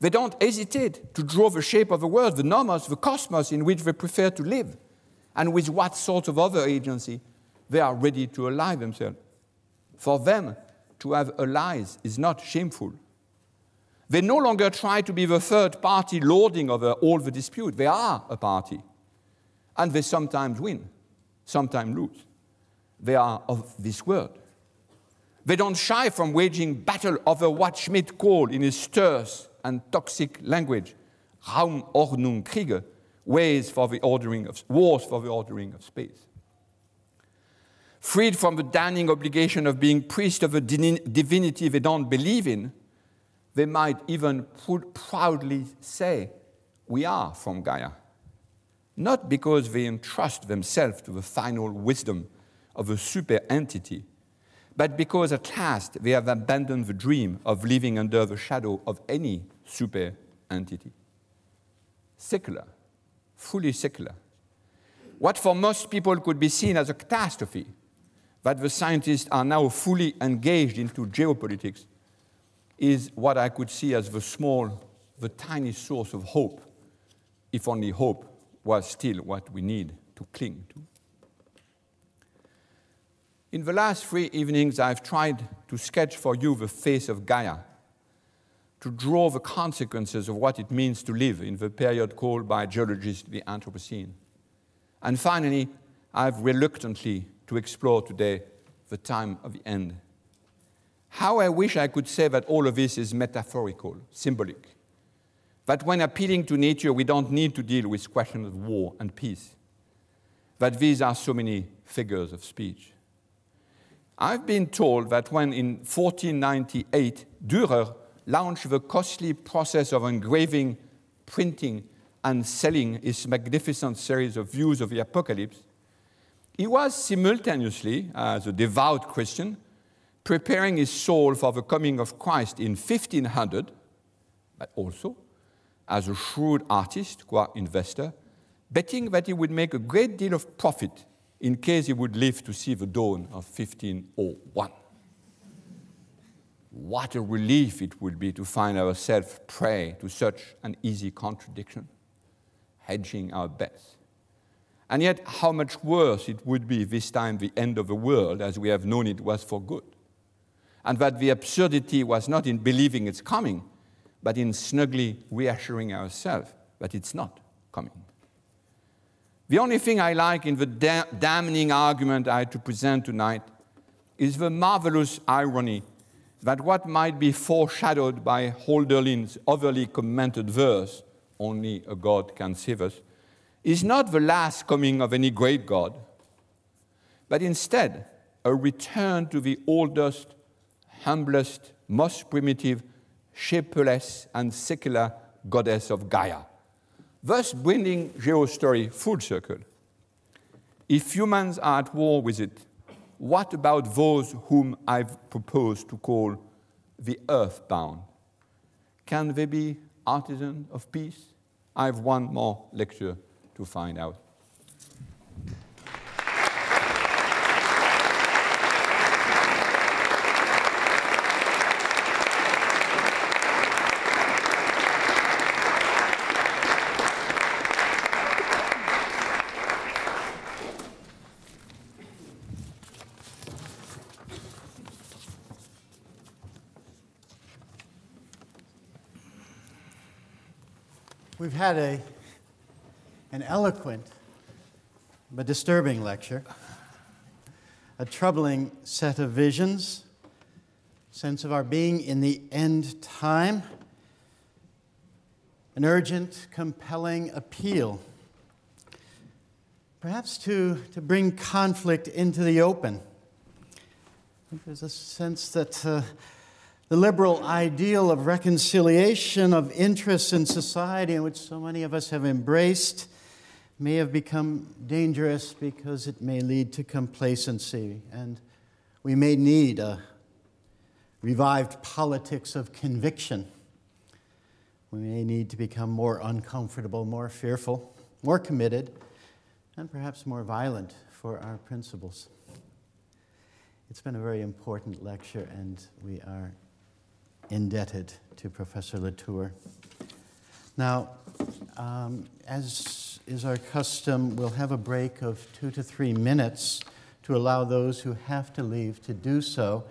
They don't hesitate to draw the shape of the world, the nomos, the cosmos in which they prefer to live, and with what sort of other agency they are ready to ally themselves. For them, to have allies is not shameful. They no longer try to be the third party lording over all the dispute. They are a party. And they sometimes win, sometimes lose. They are of this world. They don't shy from waging battle over what Schmitt called in his terse and toxic language, Raumordnung Kriege, ways for the ordering of, wars for the ordering of space. Freed from the damning obligation of being priest of a divinity they don't believe in, they might even proudly say, We are from Gaia. Not because they entrust themselves to the final wisdom of a super entity, but because at last they have abandoned the dream of living under the shadow of any super entity. Secular, fully secular. What for most people could be seen as a catastrophe, that the scientists are now fully engaged into geopolitics is what I could see as the small, the tiny source of hope, if only hope was still what we need to cling to. In the last three evenings, I've tried to sketch for you the face of Gaia, to draw the consequences of what it means to live in the period called by geologists the Anthropocene. And finally, I've reluctantly to explore today the time of the end how I wish I could say that all of this is metaphorical, symbolic. That when appealing to nature, we don't need to deal with questions of war and peace. That these are so many figures of speech. I've been told that when in 1498 Dürer launched the costly process of engraving, printing, and selling his magnificent series of views of the apocalypse, he was simultaneously, as a devout Christian, preparing his soul for the coming of Christ in 1500, but also as a shrewd artist, qua investor, betting that he would make a great deal of profit in case he would live to see the dawn of 1501. What a relief it would be to find ourselves prey to such an easy contradiction, hedging our bets. And yet, how much worse it would be this time the end of the world as we have known it was for good. And that the absurdity was not in believing it's coming, but in snugly reassuring ourselves that it's not coming. The only thing I like in the da damning argument I had to present tonight is the marvelous irony that what might be foreshadowed by Hölderlin's overly commented verse, only a God can save us, is not the last coming of any great God, but instead a return to the oldest, humblest, most primitive, shapeless, and secular goddess of Gaia, thus bringing geostory full circle. If humans are at war with it, what about those whom I've proposed to call the earthbound? Can they be artisans of peace? I have one more lecture to find out. We've had a, an eloquent but disturbing lecture, a troubling set of visions, sense of our being in the end time, an urgent, compelling appeal, perhaps to, to bring conflict into the open. There's a sense that. Uh, the liberal ideal of reconciliation of interests in society, in which so many of us have embraced, may have become dangerous because it may lead to complacency. And we may need a revived politics of conviction. We may need to become more uncomfortable, more fearful, more committed, and perhaps more violent for our principles. It's been a very important lecture, and we are indebted to Professor Latour. Now, um, as is our custom, we'll have a break of two to three minutes to allow those who have to leave to do so.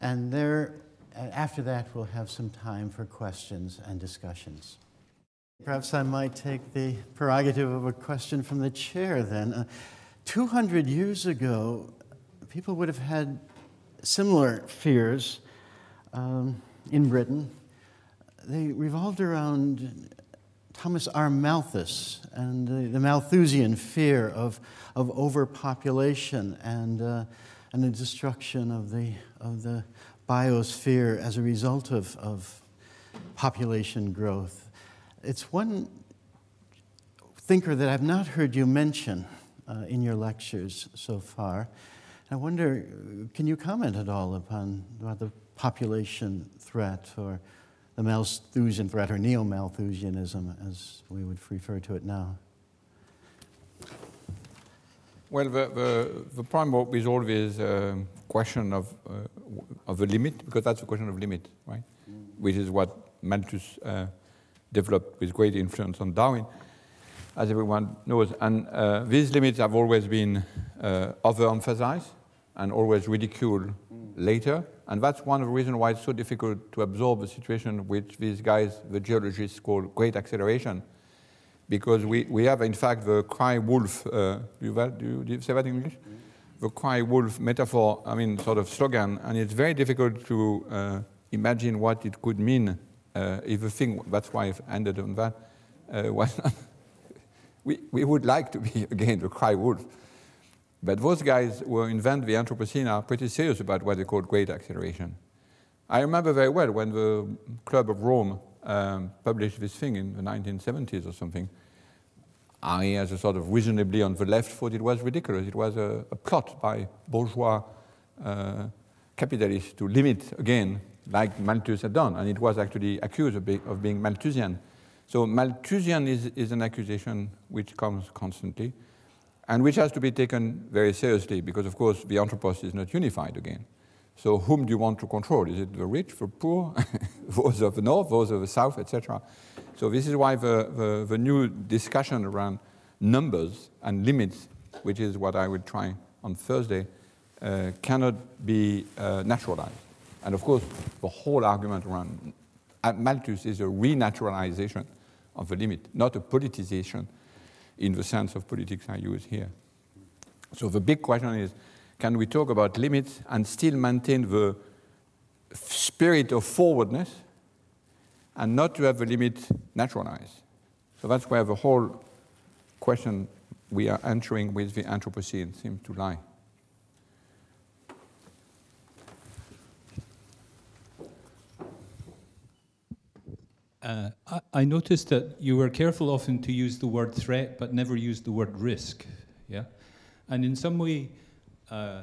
And there, after that, we'll have some time for questions and discussions. Perhaps I might take the prerogative of a question from the chair then. Uh, 200 years ago, people would have had similar fears. Um, in Britain, they revolved around Thomas R. Malthus and the, Malthusian fear of, of overpopulation and, uh, and the destruction of the, of the biosphere as a result of, of population growth. It's one thinker that I've not heard you mention uh, in your lectures so far. I wonder, can you comment at all upon about the population threat or the Malthusian threat or neo Malthusianism, as we would refer to it now? Well, the, the, the problem with all this question of, uh, of the limit, because that's a question of limit, right? Mm. Which is what Malthus uh, developed with great influence on Darwin, as everyone knows. And uh, these limits have always been uh, overemphasized and always ridiculed mm. later. And that's one of the reasons why it's so difficult to absorb the situation which these guys, the geologists, call great acceleration. Because we, we have, in fact, the cry wolf, uh, do, you, do, you, say that in English? Mm. The cry wolf metaphor, I mean, sort of slogan, and it's very difficult to uh, imagine what it could mean uh, if a thing, that's why I've ended on that, uh, was we, we would like to be, again, the cry wolf. But those guys who invent the Anthropocene are pretty serious about what they call great acceleration. I remember very well when the Club of Rome um, published this thing in the 1970s or something. I, as a sort of reasonably on the left, thought it was ridiculous. It was a, a plot by bourgeois uh, capitalists to limit again, like Malthus had done, and it was actually accused of, be, of being Malthusian. So Malthusian is, is an accusation which comes constantly and which has to be taken very seriously because, of course, the anthropos is not unified again. So whom do you want to control? Is it the rich, the poor, those of the north, those of the south, etc.? So this is why the, the, the, new discussion around numbers and limits, which is what I will try on Thursday, uh, cannot be uh, naturalized. And of course, the whole argument around Malthus is a renaturalization of the limit, not a politicization in the sense of politics I use here. So the big question is, can we talk about limits and still maintain the spirit of forwardness and not to have the limit naturalized? So that's where the whole question we are entering with the Anthropocene seems to lie. Uh, I, I, noticed that you were careful often to use the word threat, but never used the word risk. Yeah, and in some way, uh,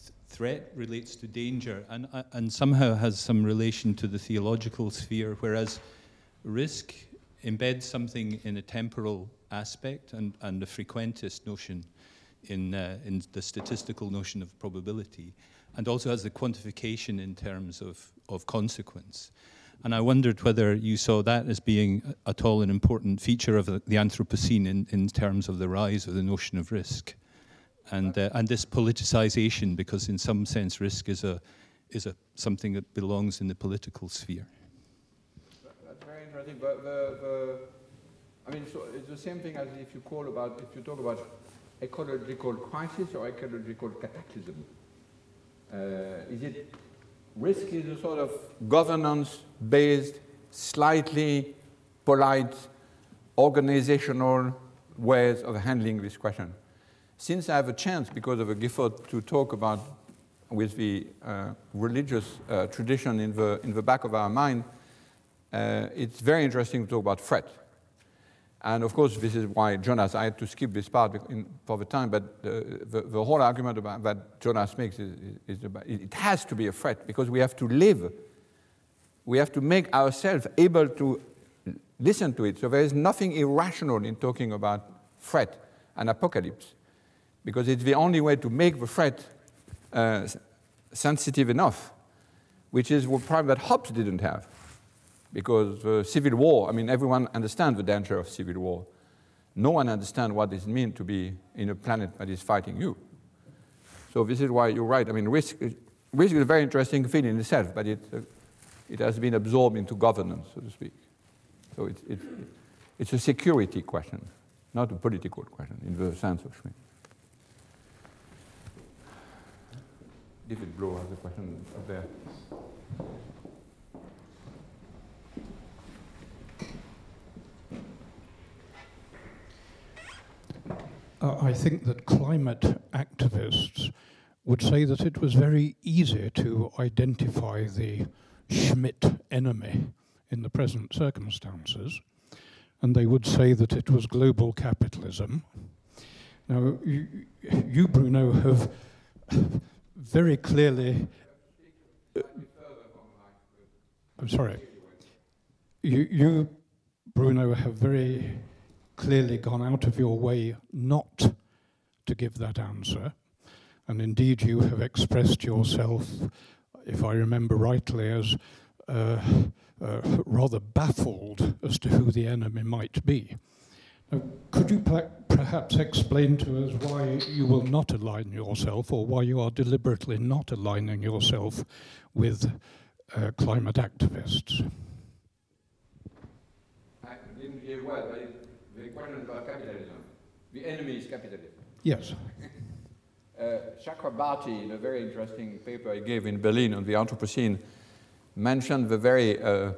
th- threat relates to danger, and uh, and somehow has some relation to the theological sphere, whereas risk embeds something in a temporal aspect and and the frequentist notion in uh, in the statistical notion of probability, and also has the quantification in terms of of consequence. And I wondered whether you saw that as being at all an important feature of the, Anthropocene in, in terms of the rise of the notion of risk. And, uh, and this politicization, because in some sense risk is, a, is a, something that belongs in the political sphere. That's very interesting. But the, the, I mean, so it's the same thing as if you call about, if you talk about ecological crisis or ecological cataclysm. Uh, is it risk is a sort of governance based, slightly polite, organizational ways of handling this question. Since I have a chance, because of a Gifford, to talk about with the uh, religious uh, tradition in the, in the back of our mind, uh, it's very interesting to talk about threat. And of course, this is why Jonas, I had to skip this part in, for the time, but the, the, whole argument about, that Jonas makes is, is about, it has to be a threat because we have to live. We have to make ourselves able to listen to it. So there is nothing irrational in talking about threat and apocalypse because it's the only way to make the threat uh, sensitive enough, which is what problem that Hobbes didn't have because uh, civil war, I mean, everyone understands the danger of civil war. No one understands what it means to be in a planet that is fighting you. So this is why you're right. I mean, risk, risk is a very interesting thing in itself, but it, uh, it has been absorbed into governance, so to speak. So it's, it's, it's a security question, not a political question in the sense of Schmitt. David Blow has a question up there. Uh, I think that climate activists would say that it was very easy to identify the Schmitt enemy in the present circumstances, and they would say that it was global capitalism. Now, you, you Bruno, have very clearly. Uh, I'm sorry. You, you, Bruno, have very clearly gone out of your way not to give that answer. And indeed, you have expressed yourself, if I remember rightly, as uh, uh, rather baffled as to who the enemy might be. Now, could you perhaps explain to us why you will not align yourself, or why you are deliberately not aligning yourself with uh, climate activists? I didn't hear well, about capitalism. The enemy is capitalism. Yes. uh, Chakrabarty, in a very interesting paper he gave in Berlin on the Anthropocene, mentioned the very uh,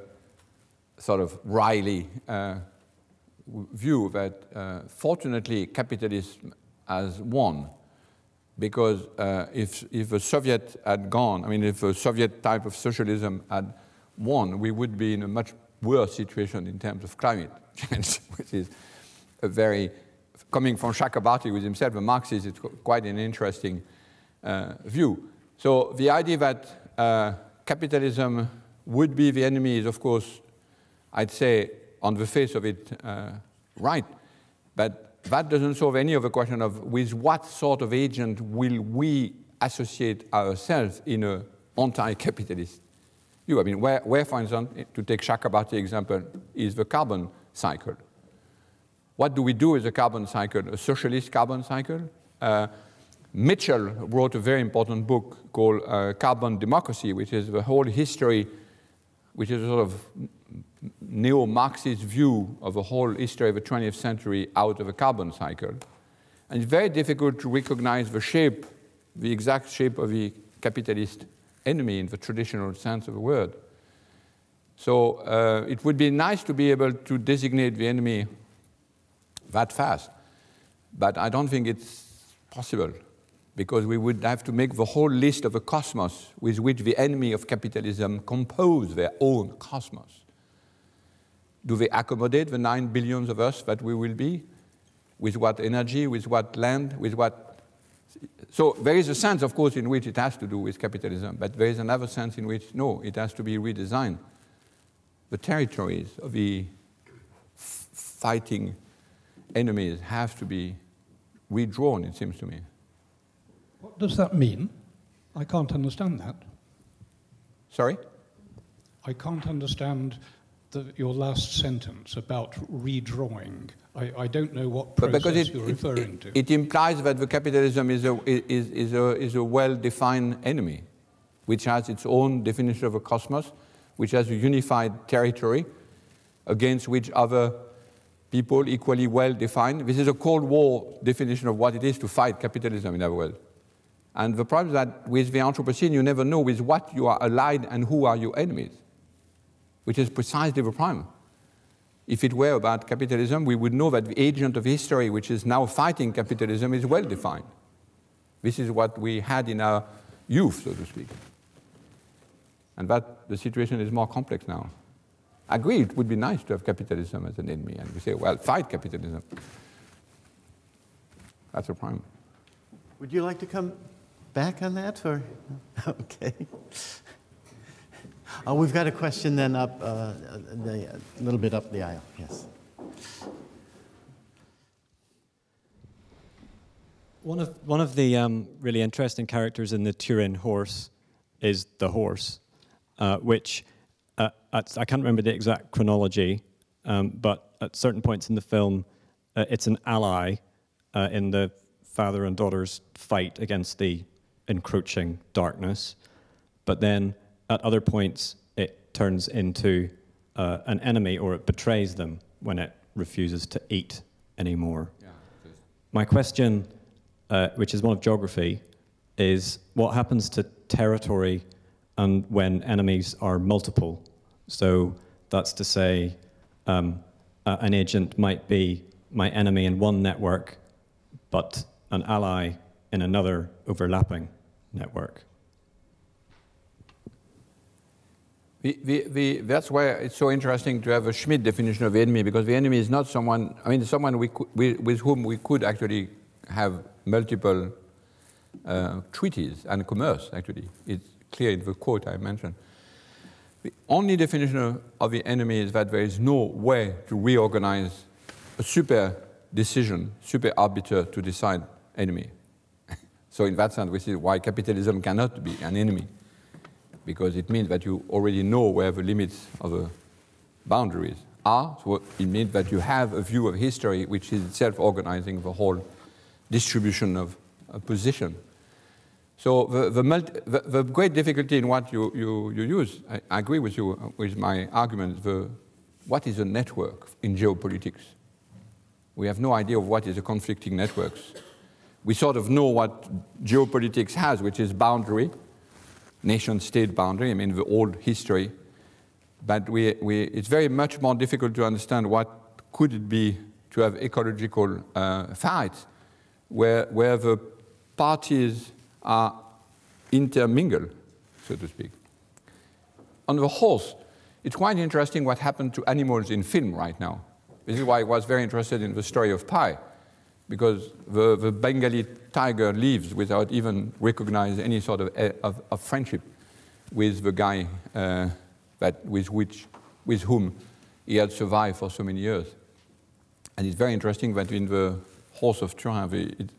sort of wily uh, view that uh, fortunately capitalism has won because uh, if, if the Soviet had gone, I mean, if a Soviet type of socialism had won, we would be in a much worse situation in terms of climate change, which is a very, coming from Chakrabarty with himself, a Marxist, it's quite an interesting uh, view. So the idea that uh, capitalism would be the enemy is, of course, I'd say, on the face of it, uh, right. But that doesn't solve any of the question of with what sort of agent will we associate ourselves in an anti-capitalist view. I mean, where, where, for instance, to take Chakrabarty example, is the carbon cycle what do we do with a carbon cycle, a socialist carbon cycle? Uh, Mitchell wrote a very important book called uh, Carbon Democracy, which is the whole history, which is a sort of neo Marxist view of the whole history of the 20th century out of a carbon cycle. And it's very difficult to recognize the shape, the exact shape of the capitalist enemy in the traditional sense of the word. So uh, it would be nice to be able to designate the enemy that fast, but I don't think it's possible because we would have to make the whole list of a cosmos with which the enemy of capitalism compose their own cosmos. Do they accommodate the nine billions of us that we will be? With what energy, with what land, with what. So there is a sense, of course, in which it has to do with capitalism, but there is another sense in which, no, it has to be redesigned. The territories of the fighting enemies have to be redrawn, it seems to me. What does that mean? I can't understand that. Sorry? I can't understand the, your last sentence about redrawing. I, I don't know what process because it, you're it, referring it, to. it implies that the capitalism is a, is, is a, is a well-defined enemy, which has its own definition of a cosmos, which has a unified territory against which other people equally well defined. This is a Cold War definition of what it is to fight capitalism in our world. And the problem is that with the Anthropocene, you never know with what you are allied and who are your enemies, which is precisely the problem. If it were about capitalism, we would know that the agent of history, which is now fighting capitalism, is well defined. This is what we had in our youth, so to speak. And that the situation is more complex now. I agree, it would be nice to have capitalism as an enemy, and we say, well, fight capitalism. That's a problem. Would you like to come back on that, or okay? Oh, we've got a question then up uh, the, a little bit up the aisle. Yes. One of one of the um, really interesting characters in the Turin horse is the horse, uh, which uh, at, I can't remember the exact chronology, um, but at certain points in the film, uh, it's an ally uh, in the father and daughter's fight against the encroaching darkness, but then at other points it turns into uh, an enemy or it betrays them when it refuses to eat anymore. My question, uh, which is one of geography, is what happens to territory and when enemies are multiple? So that's to say, um, uh, an agent might be my enemy in one network, but an ally in another overlapping network. That's why it's so interesting to have a Schmitt definition of enemy, because the enemy is not someone, I mean, someone we we, with whom we could actually have multiple uh, treaties and commerce, actually. It's clear in the quote I mentioned. The only definition of, the enemy is that there is no way to reorganize a super decision, super arbiter to decide enemy. so in that sense, we see why capitalism cannot be an enemy because it means that you already know where the limits of the boundaries are. So it means that you have a view of history which is itself organizing the whole distribution of a position. So the, the, multi, the, the, great difficulty in what you, you, you use, I, I, agree with you with my argument, the, what is a network in geopolitics? We have no idea of what is a conflicting networks. We sort of know what geopolitics has, which is boundary, nation-state boundary, I mean the old history, but we, we, it's very much more difficult to understand what could it be to have ecological uh, fights where, where the parties are intermingled, so to speak. On the horse, it's quite interesting what happened to animals in film right now. This is why I was very interested in the story of Pi, because the, the Bengali tiger leaves without even recognizing any sort of, of, of friendship with the guy uh, that, with, which, with whom he had survived for so many years. And it's very interesting that in the horse of Turin, the, it,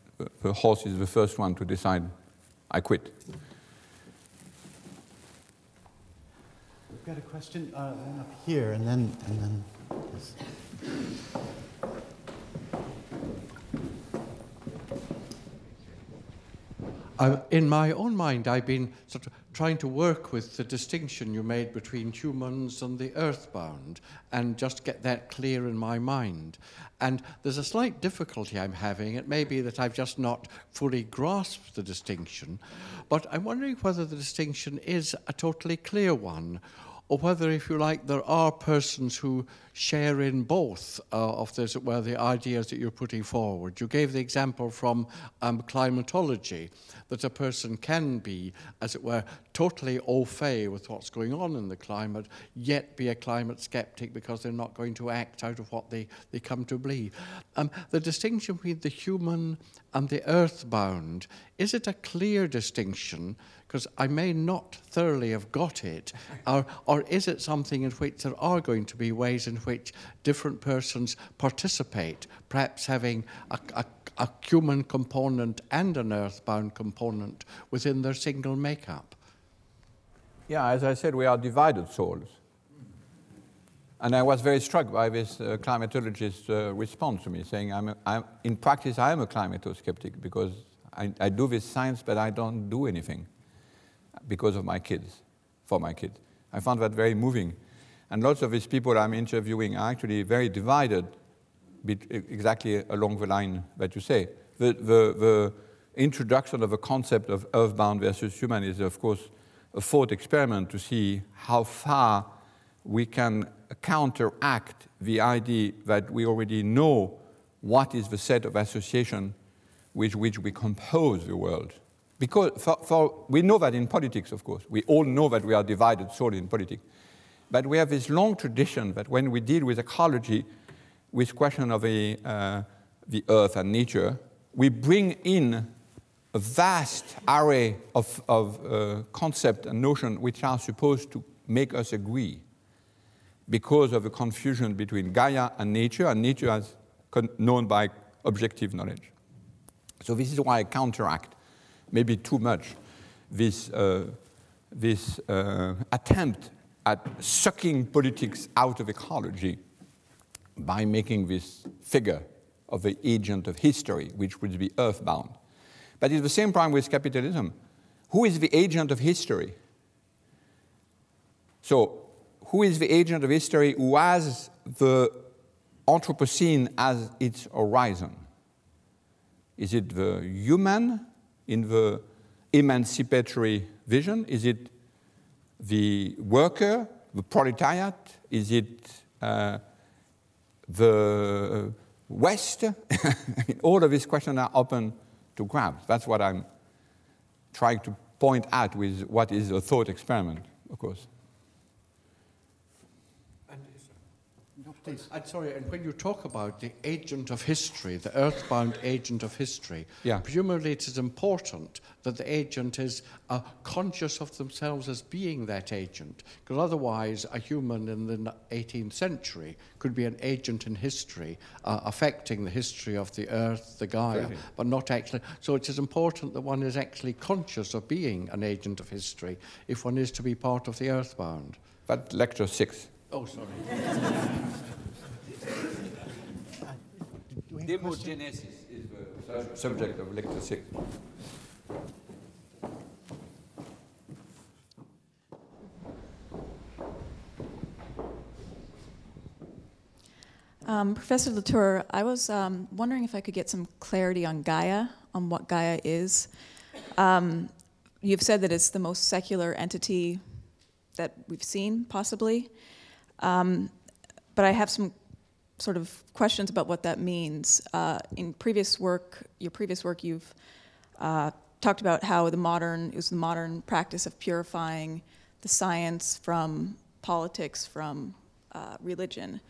the horse is the first one to decide, I quit. We've got a question uh, up here, and then, and then. I, in my own mind, I've been sort of trying to work with the distinction you made between humans and the earthbound and just get that clear in my mind. And there's a slight difficulty I'm having. It may be that I've just not fully grasped the distinction, but I'm wondering whether the distinction is a totally clear one or whether, if you like, there are persons who share in both uh, of those, well, the ideas that you're putting forward. You gave the example from um, climatology, that a person can be, as it were, totally au fait with what's going on in the climate, yet be a climate skeptic because they're not going to act out of what they, they come to believe. Um, the distinction between the human and the earthbound, is it a clear distinction? because I may not thoroughly have got it? or, or is it something in which there are going to be ways in which different persons participate, perhaps having a, a, a human component and an earthbound component within their single makeup? Yeah, as I said, we are divided souls. And I was very struck by this uh, climatologist's uh, response to me, saying, I'm, a, I'm in practice, I am a climato-skeptic because I, I do this science, but I don't do anything because of my kids, for my kids. I found that very moving. And lots of these people I'm interviewing are actually very divided exactly along the line that you say. The, the, the introduction of a concept of earthbound versus human is, of course, a thought experiment to see how far we can counteract the idea that we already know what is the set of association with which we compose the world. Because for, for, we know that in politics, of course. We all know that we are divided solely in politics. But we have this long tradition that when we deal with ecology, with question of a, uh, the earth and nature, we bring in a vast array of, of uh, concepts and notions which are supposed to make us agree because of the confusion between Gaia and nature, and nature as known by objective knowledge. So this is why I counteract maybe too much, this, uh, this uh, attempt at sucking politics out of ecology by making this figure of the agent of history, which would be earthbound. But it's the same problem with capitalism. Who is the agent of history? So, who is the agent of history who has the Anthropocene as its horizon? Is it the human in the emancipatory vision? Is it the worker, the proletariat? Is it uh, the West? All of these questions are open to grab. That's what I'm trying to point at with what is a thought experiment, of course. Please. I'm sorry, and when you talk about the agent of history, the earthbound agent of history, yeah. presumably it is important that the agent is uh, conscious of themselves as being that agent, because otherwise a human in the 18th century could be an agent in history, uh, affecting the history of the earth, the Gaia, but not actually. So it is important that one is actually conscious of being an agent of history if one is to be part of the earthbound. But lecture six. Oh, sorry. Demogenesis is the subject of lecture six. Um, Professor Latour, I was um, wondering if I could get some clarity on Gaia, on what Gaia is. Um, you've said that it's the most secular entity that we've seen, possibly. Um, but I have some sort of questions about what that means. Uh, in previous work, your previous work, you've uh, talked about how the modern was the modern practice of purifying the science from politics, from uh, religion,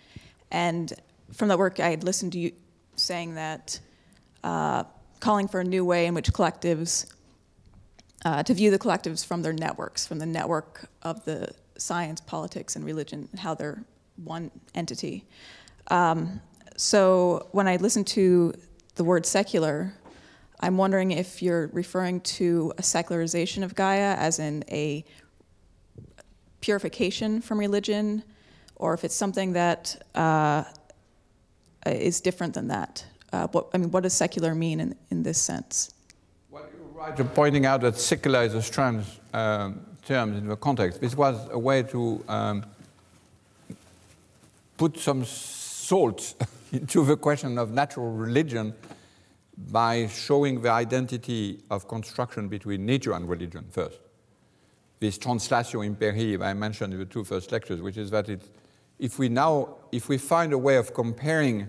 and from that work, I had listened to you saying that uh, calling for a new way in which collectives uh, to view the collectives from their networks, from the network of the science, politics, and religion, how they're one entity. Um, so when I listen to the word secular, I'm wondering if you're referring to a secularization of Gaia, as in a purification from religion, or if it's something that uh, is different than that. Uh, what, I mean, what does secular mean in, in this sense? Well, you're right pointing out that secular is a strange um, term in the context. This was a way to um, put some salt into the question of natural religion by showing the identity of construction between nature and religion first. This translatio imperii I mentioned in the two first lectures, which is that it, if we now, if we find a way of comparing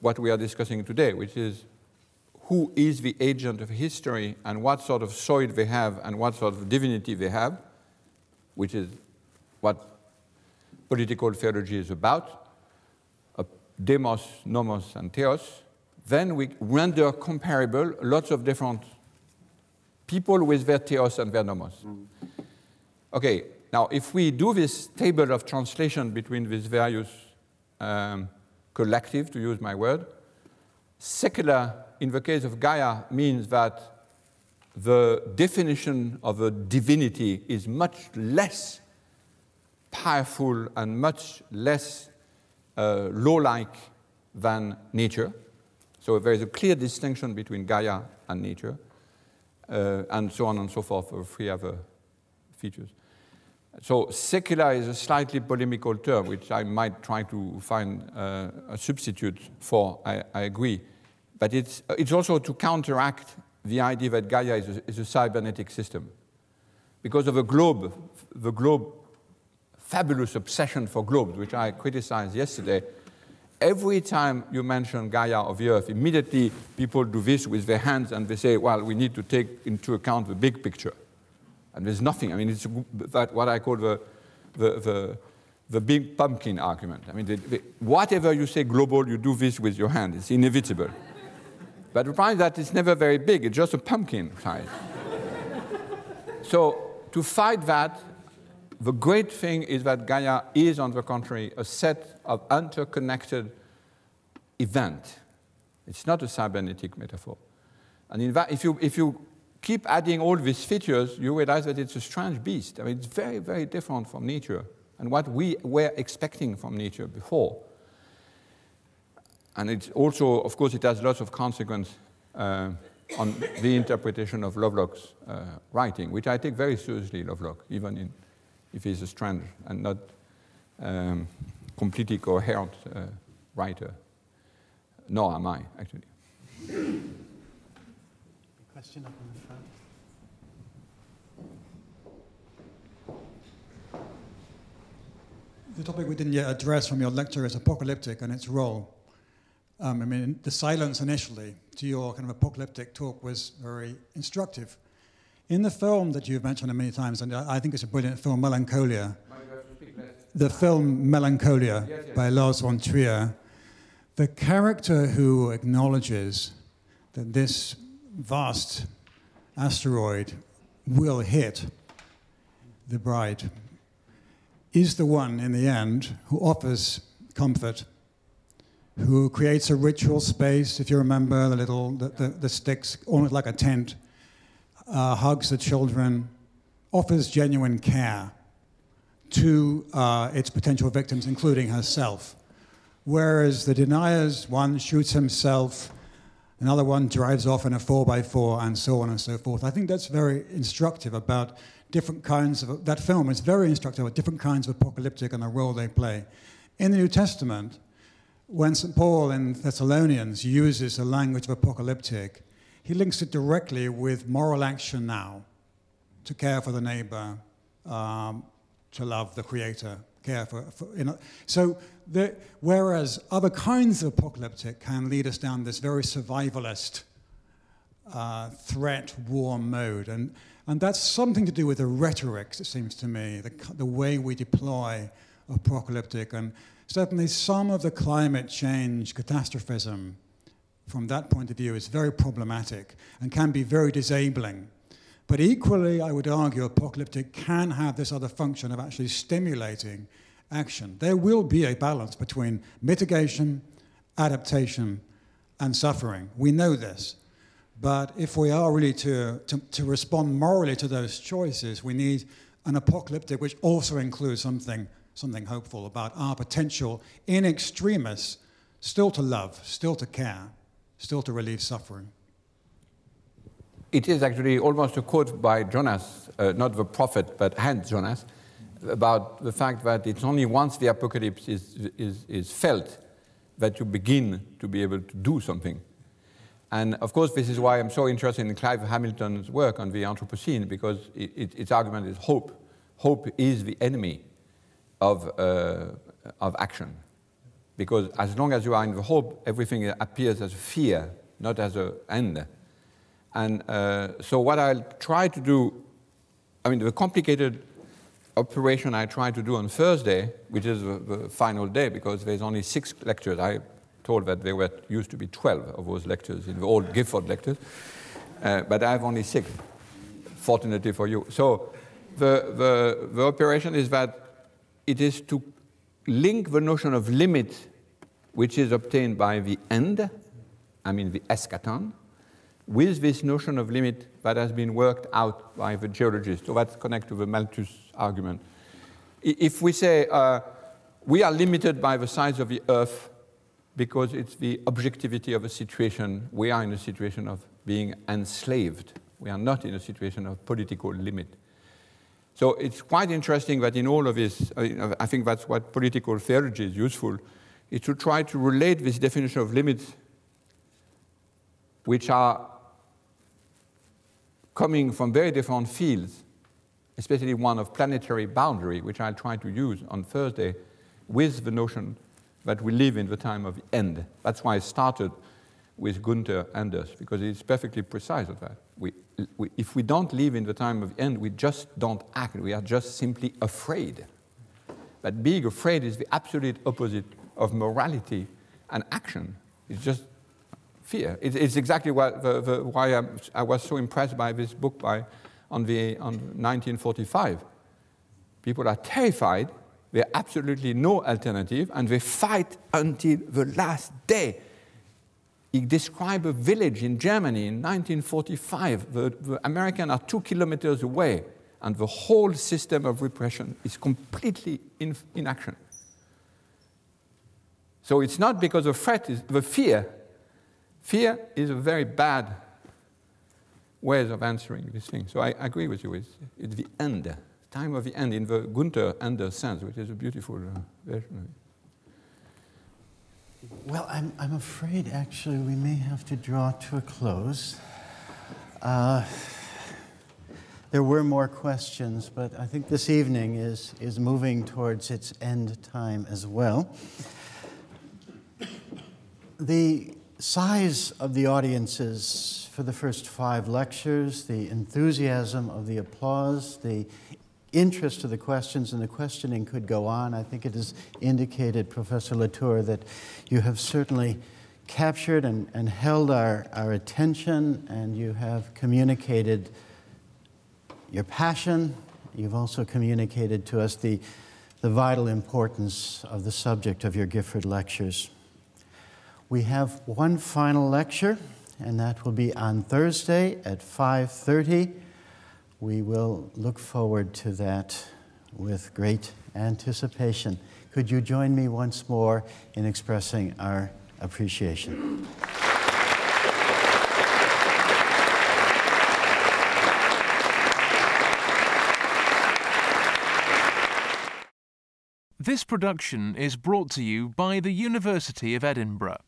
what we are discussing today, which is who is the agent of history and what sort of soil they have and what sort of divinity they have, which is what political theology is about, demos, nomos, and theos, then we render comparable lots of different people with their theos and their nomos. Mm. Okay, now if we do this table of translation between these various um, collective, to use my word, secular in the case of Gaia means that the definition of a divinity is much less powerful and much less uh, law-like than nature. So there is a clear distinction between Gaia and nature, uh, and so on and so forth for three other features. So secular is a slightly polemical term, which I might try to find uh, a substitute for, I, I, agree. But it's, uh, it's also to counteract the idea that Gaia is a, is a cybernetic system. Because of the globe, the globe fabulous obsession for globes, which I criticized yesterday, every time you mention Gaia of the Earth, immediately people do this with their hands and they say, well, we need to take into account the big picture. And there's nothing. I mean, it's what I call the, the, the, the big pumpkin argument. I mean, the, the, whatever you say global, you do this with your hand. It's inevitable. But the problem is that it's never very big. It's just a pumpkin size. so to fight that, the great thing is that Gaia is, on the contrary, a set of interconnected events. It's not a cybernetic metaphor. And fact, if you, if you keep adding all these features, you realize that it's a strange beast. I mean, it's very, very different from nature and what we were expecting from nature before. And it's also, of course, it has lots of consequence uh, on the interpretation of Lovelock's uh, writing, which I take very seriously, Lovelock, even in if he's a strange and not um, completely coherent uh, writer. Nor am I, actually. Question up in the front. The topic we didn't yet address from your lecture is apocalyptic and its role. Um, I mean, the silence initially to your kind of apocalyptic talk was very instructive. In the film that you've mentioned many times, and I think it's a brilliant film, Melancholia, the film Melancholia yes, yes. by Lars von Trier, the character who acknowledges that this vast asteroid will hit the bride is the one in the end who offers comfort, who creates a ritual space, if you remember the little, the, the, the sticks, almost like a tent, uh, hugs the children, offers genuine care to uh, its potential victims, including herself. Whereas the deniers, one shoots himself, another one drives off in a 4x4, and so on and so forth. I think that's very instructive about different kinds of, that film is very instructive about different kinds of apocalyptic and the role they play. In the New Testament, when St. Paul in Thessalonians uses the language of apocalyptic, he links it directly with moral action now to care for the neighbor, um, to love the creator, care for. for you know. So, the, whereas other kinds of apocalyptic can lead us down this very survivalist uh, threat war mode. And, and that's something to do with the rhetorics, it seems to me, the, the way we deploy apocalyptic. And certainly some of the climate change catastrophism from that point of view is very problematic and can be very disabling. But equally, I would argue apocalyptic can have this other function of actually stimulating action. There will be a balance between mitigation, adaptation, and suffering. We know this. But if we are really to, to, to respond morally to those choices, we need an apocalyptic which also includes something, something hopeful about our potential in extremis still to love, still to care, still to relieve suffering. it is actually almost a quote by Jonas, uh, not the prophet, but Hans Jonas, about the fact that it's only once the apocalypse is, is, is felt that you begin to be able to do something. And of course, this is why I'm so interested in Clive Hamilton's work on the Anthropocene, because it, it, its argument is hope. Hope is the enemy of, uh, of action. Because as long as you are in the hope, everything appears as fear, not as an end. And uh, so, what I'll try to do, I mean, the complicated operation I try to do on Thursday, which is the, the final day, because there's only six lectures. I told that there were used to be 12 of those lectures in the old Gifford lectures, uh, but I have only six, fortunately for you. So the, the, the operation is that it is to link the notion of limit, which is obtained by the end, I mean the eschaton, with this notion of limit that has been worked out by the geologists. So that's connected to the Malthus argument. If we say uh, we are limited by the size of the Earth because it's the objectivity of a situation, we are in a situation of being enslaved. We are not in a situation of political limit. So it's quite interesting that in all of this, uh, I think that's what political theology is useful, is to try to relate this definition of limits, which are coming from very different fields, especially one of planetary boundary, which I'll try to use on Thursday, with the notion that we live in the time of end. That's why I started with Gunther Anders, because it's perfectly precise of that. We, we, if we don't live in the time of end, we just don't act. We are just simply afraid. But being afraid is the absolute opposite of morality and action. It's just fear. It, it's exactly the, the, why I, I, was so impressed by this book by, on, the, on 1945. People are terrified, there's absolutely no alternative, and they fight until the last day. He described a village in Germany in 1945. The, the Americans are two kilometers away, and the whole system of repression is completely in, in action. So it's not because of threat, the fear Fear is a very bad way of answering this thing. So I, agree with you. It's, it's, the end, time of the end, in the Gunther Anders sense, which is a beautiful uh, version. Well, I'm, I'm afraid actually we may have to draw to a close. Uh, there were more questions, but I think this evening is, is moving towards its end time as well. The size of the audiences for the first five lectures, the enthusiasm of the applause, the interest of the questions, and the questioning could go on. I think it is indicated, Professor Latour, that you have certainly captured and, and held our, our attention, and you have communicated your passion. You've also communicated to us the, the vital importance of the subject of your Gifford lectures. We have one final lecture, and that will be on Thursday at 5:30. We will look forward to that with great anticipation. Could you join me once more in expressing our appreciation? This production is brought to you by the University of Edinburgh.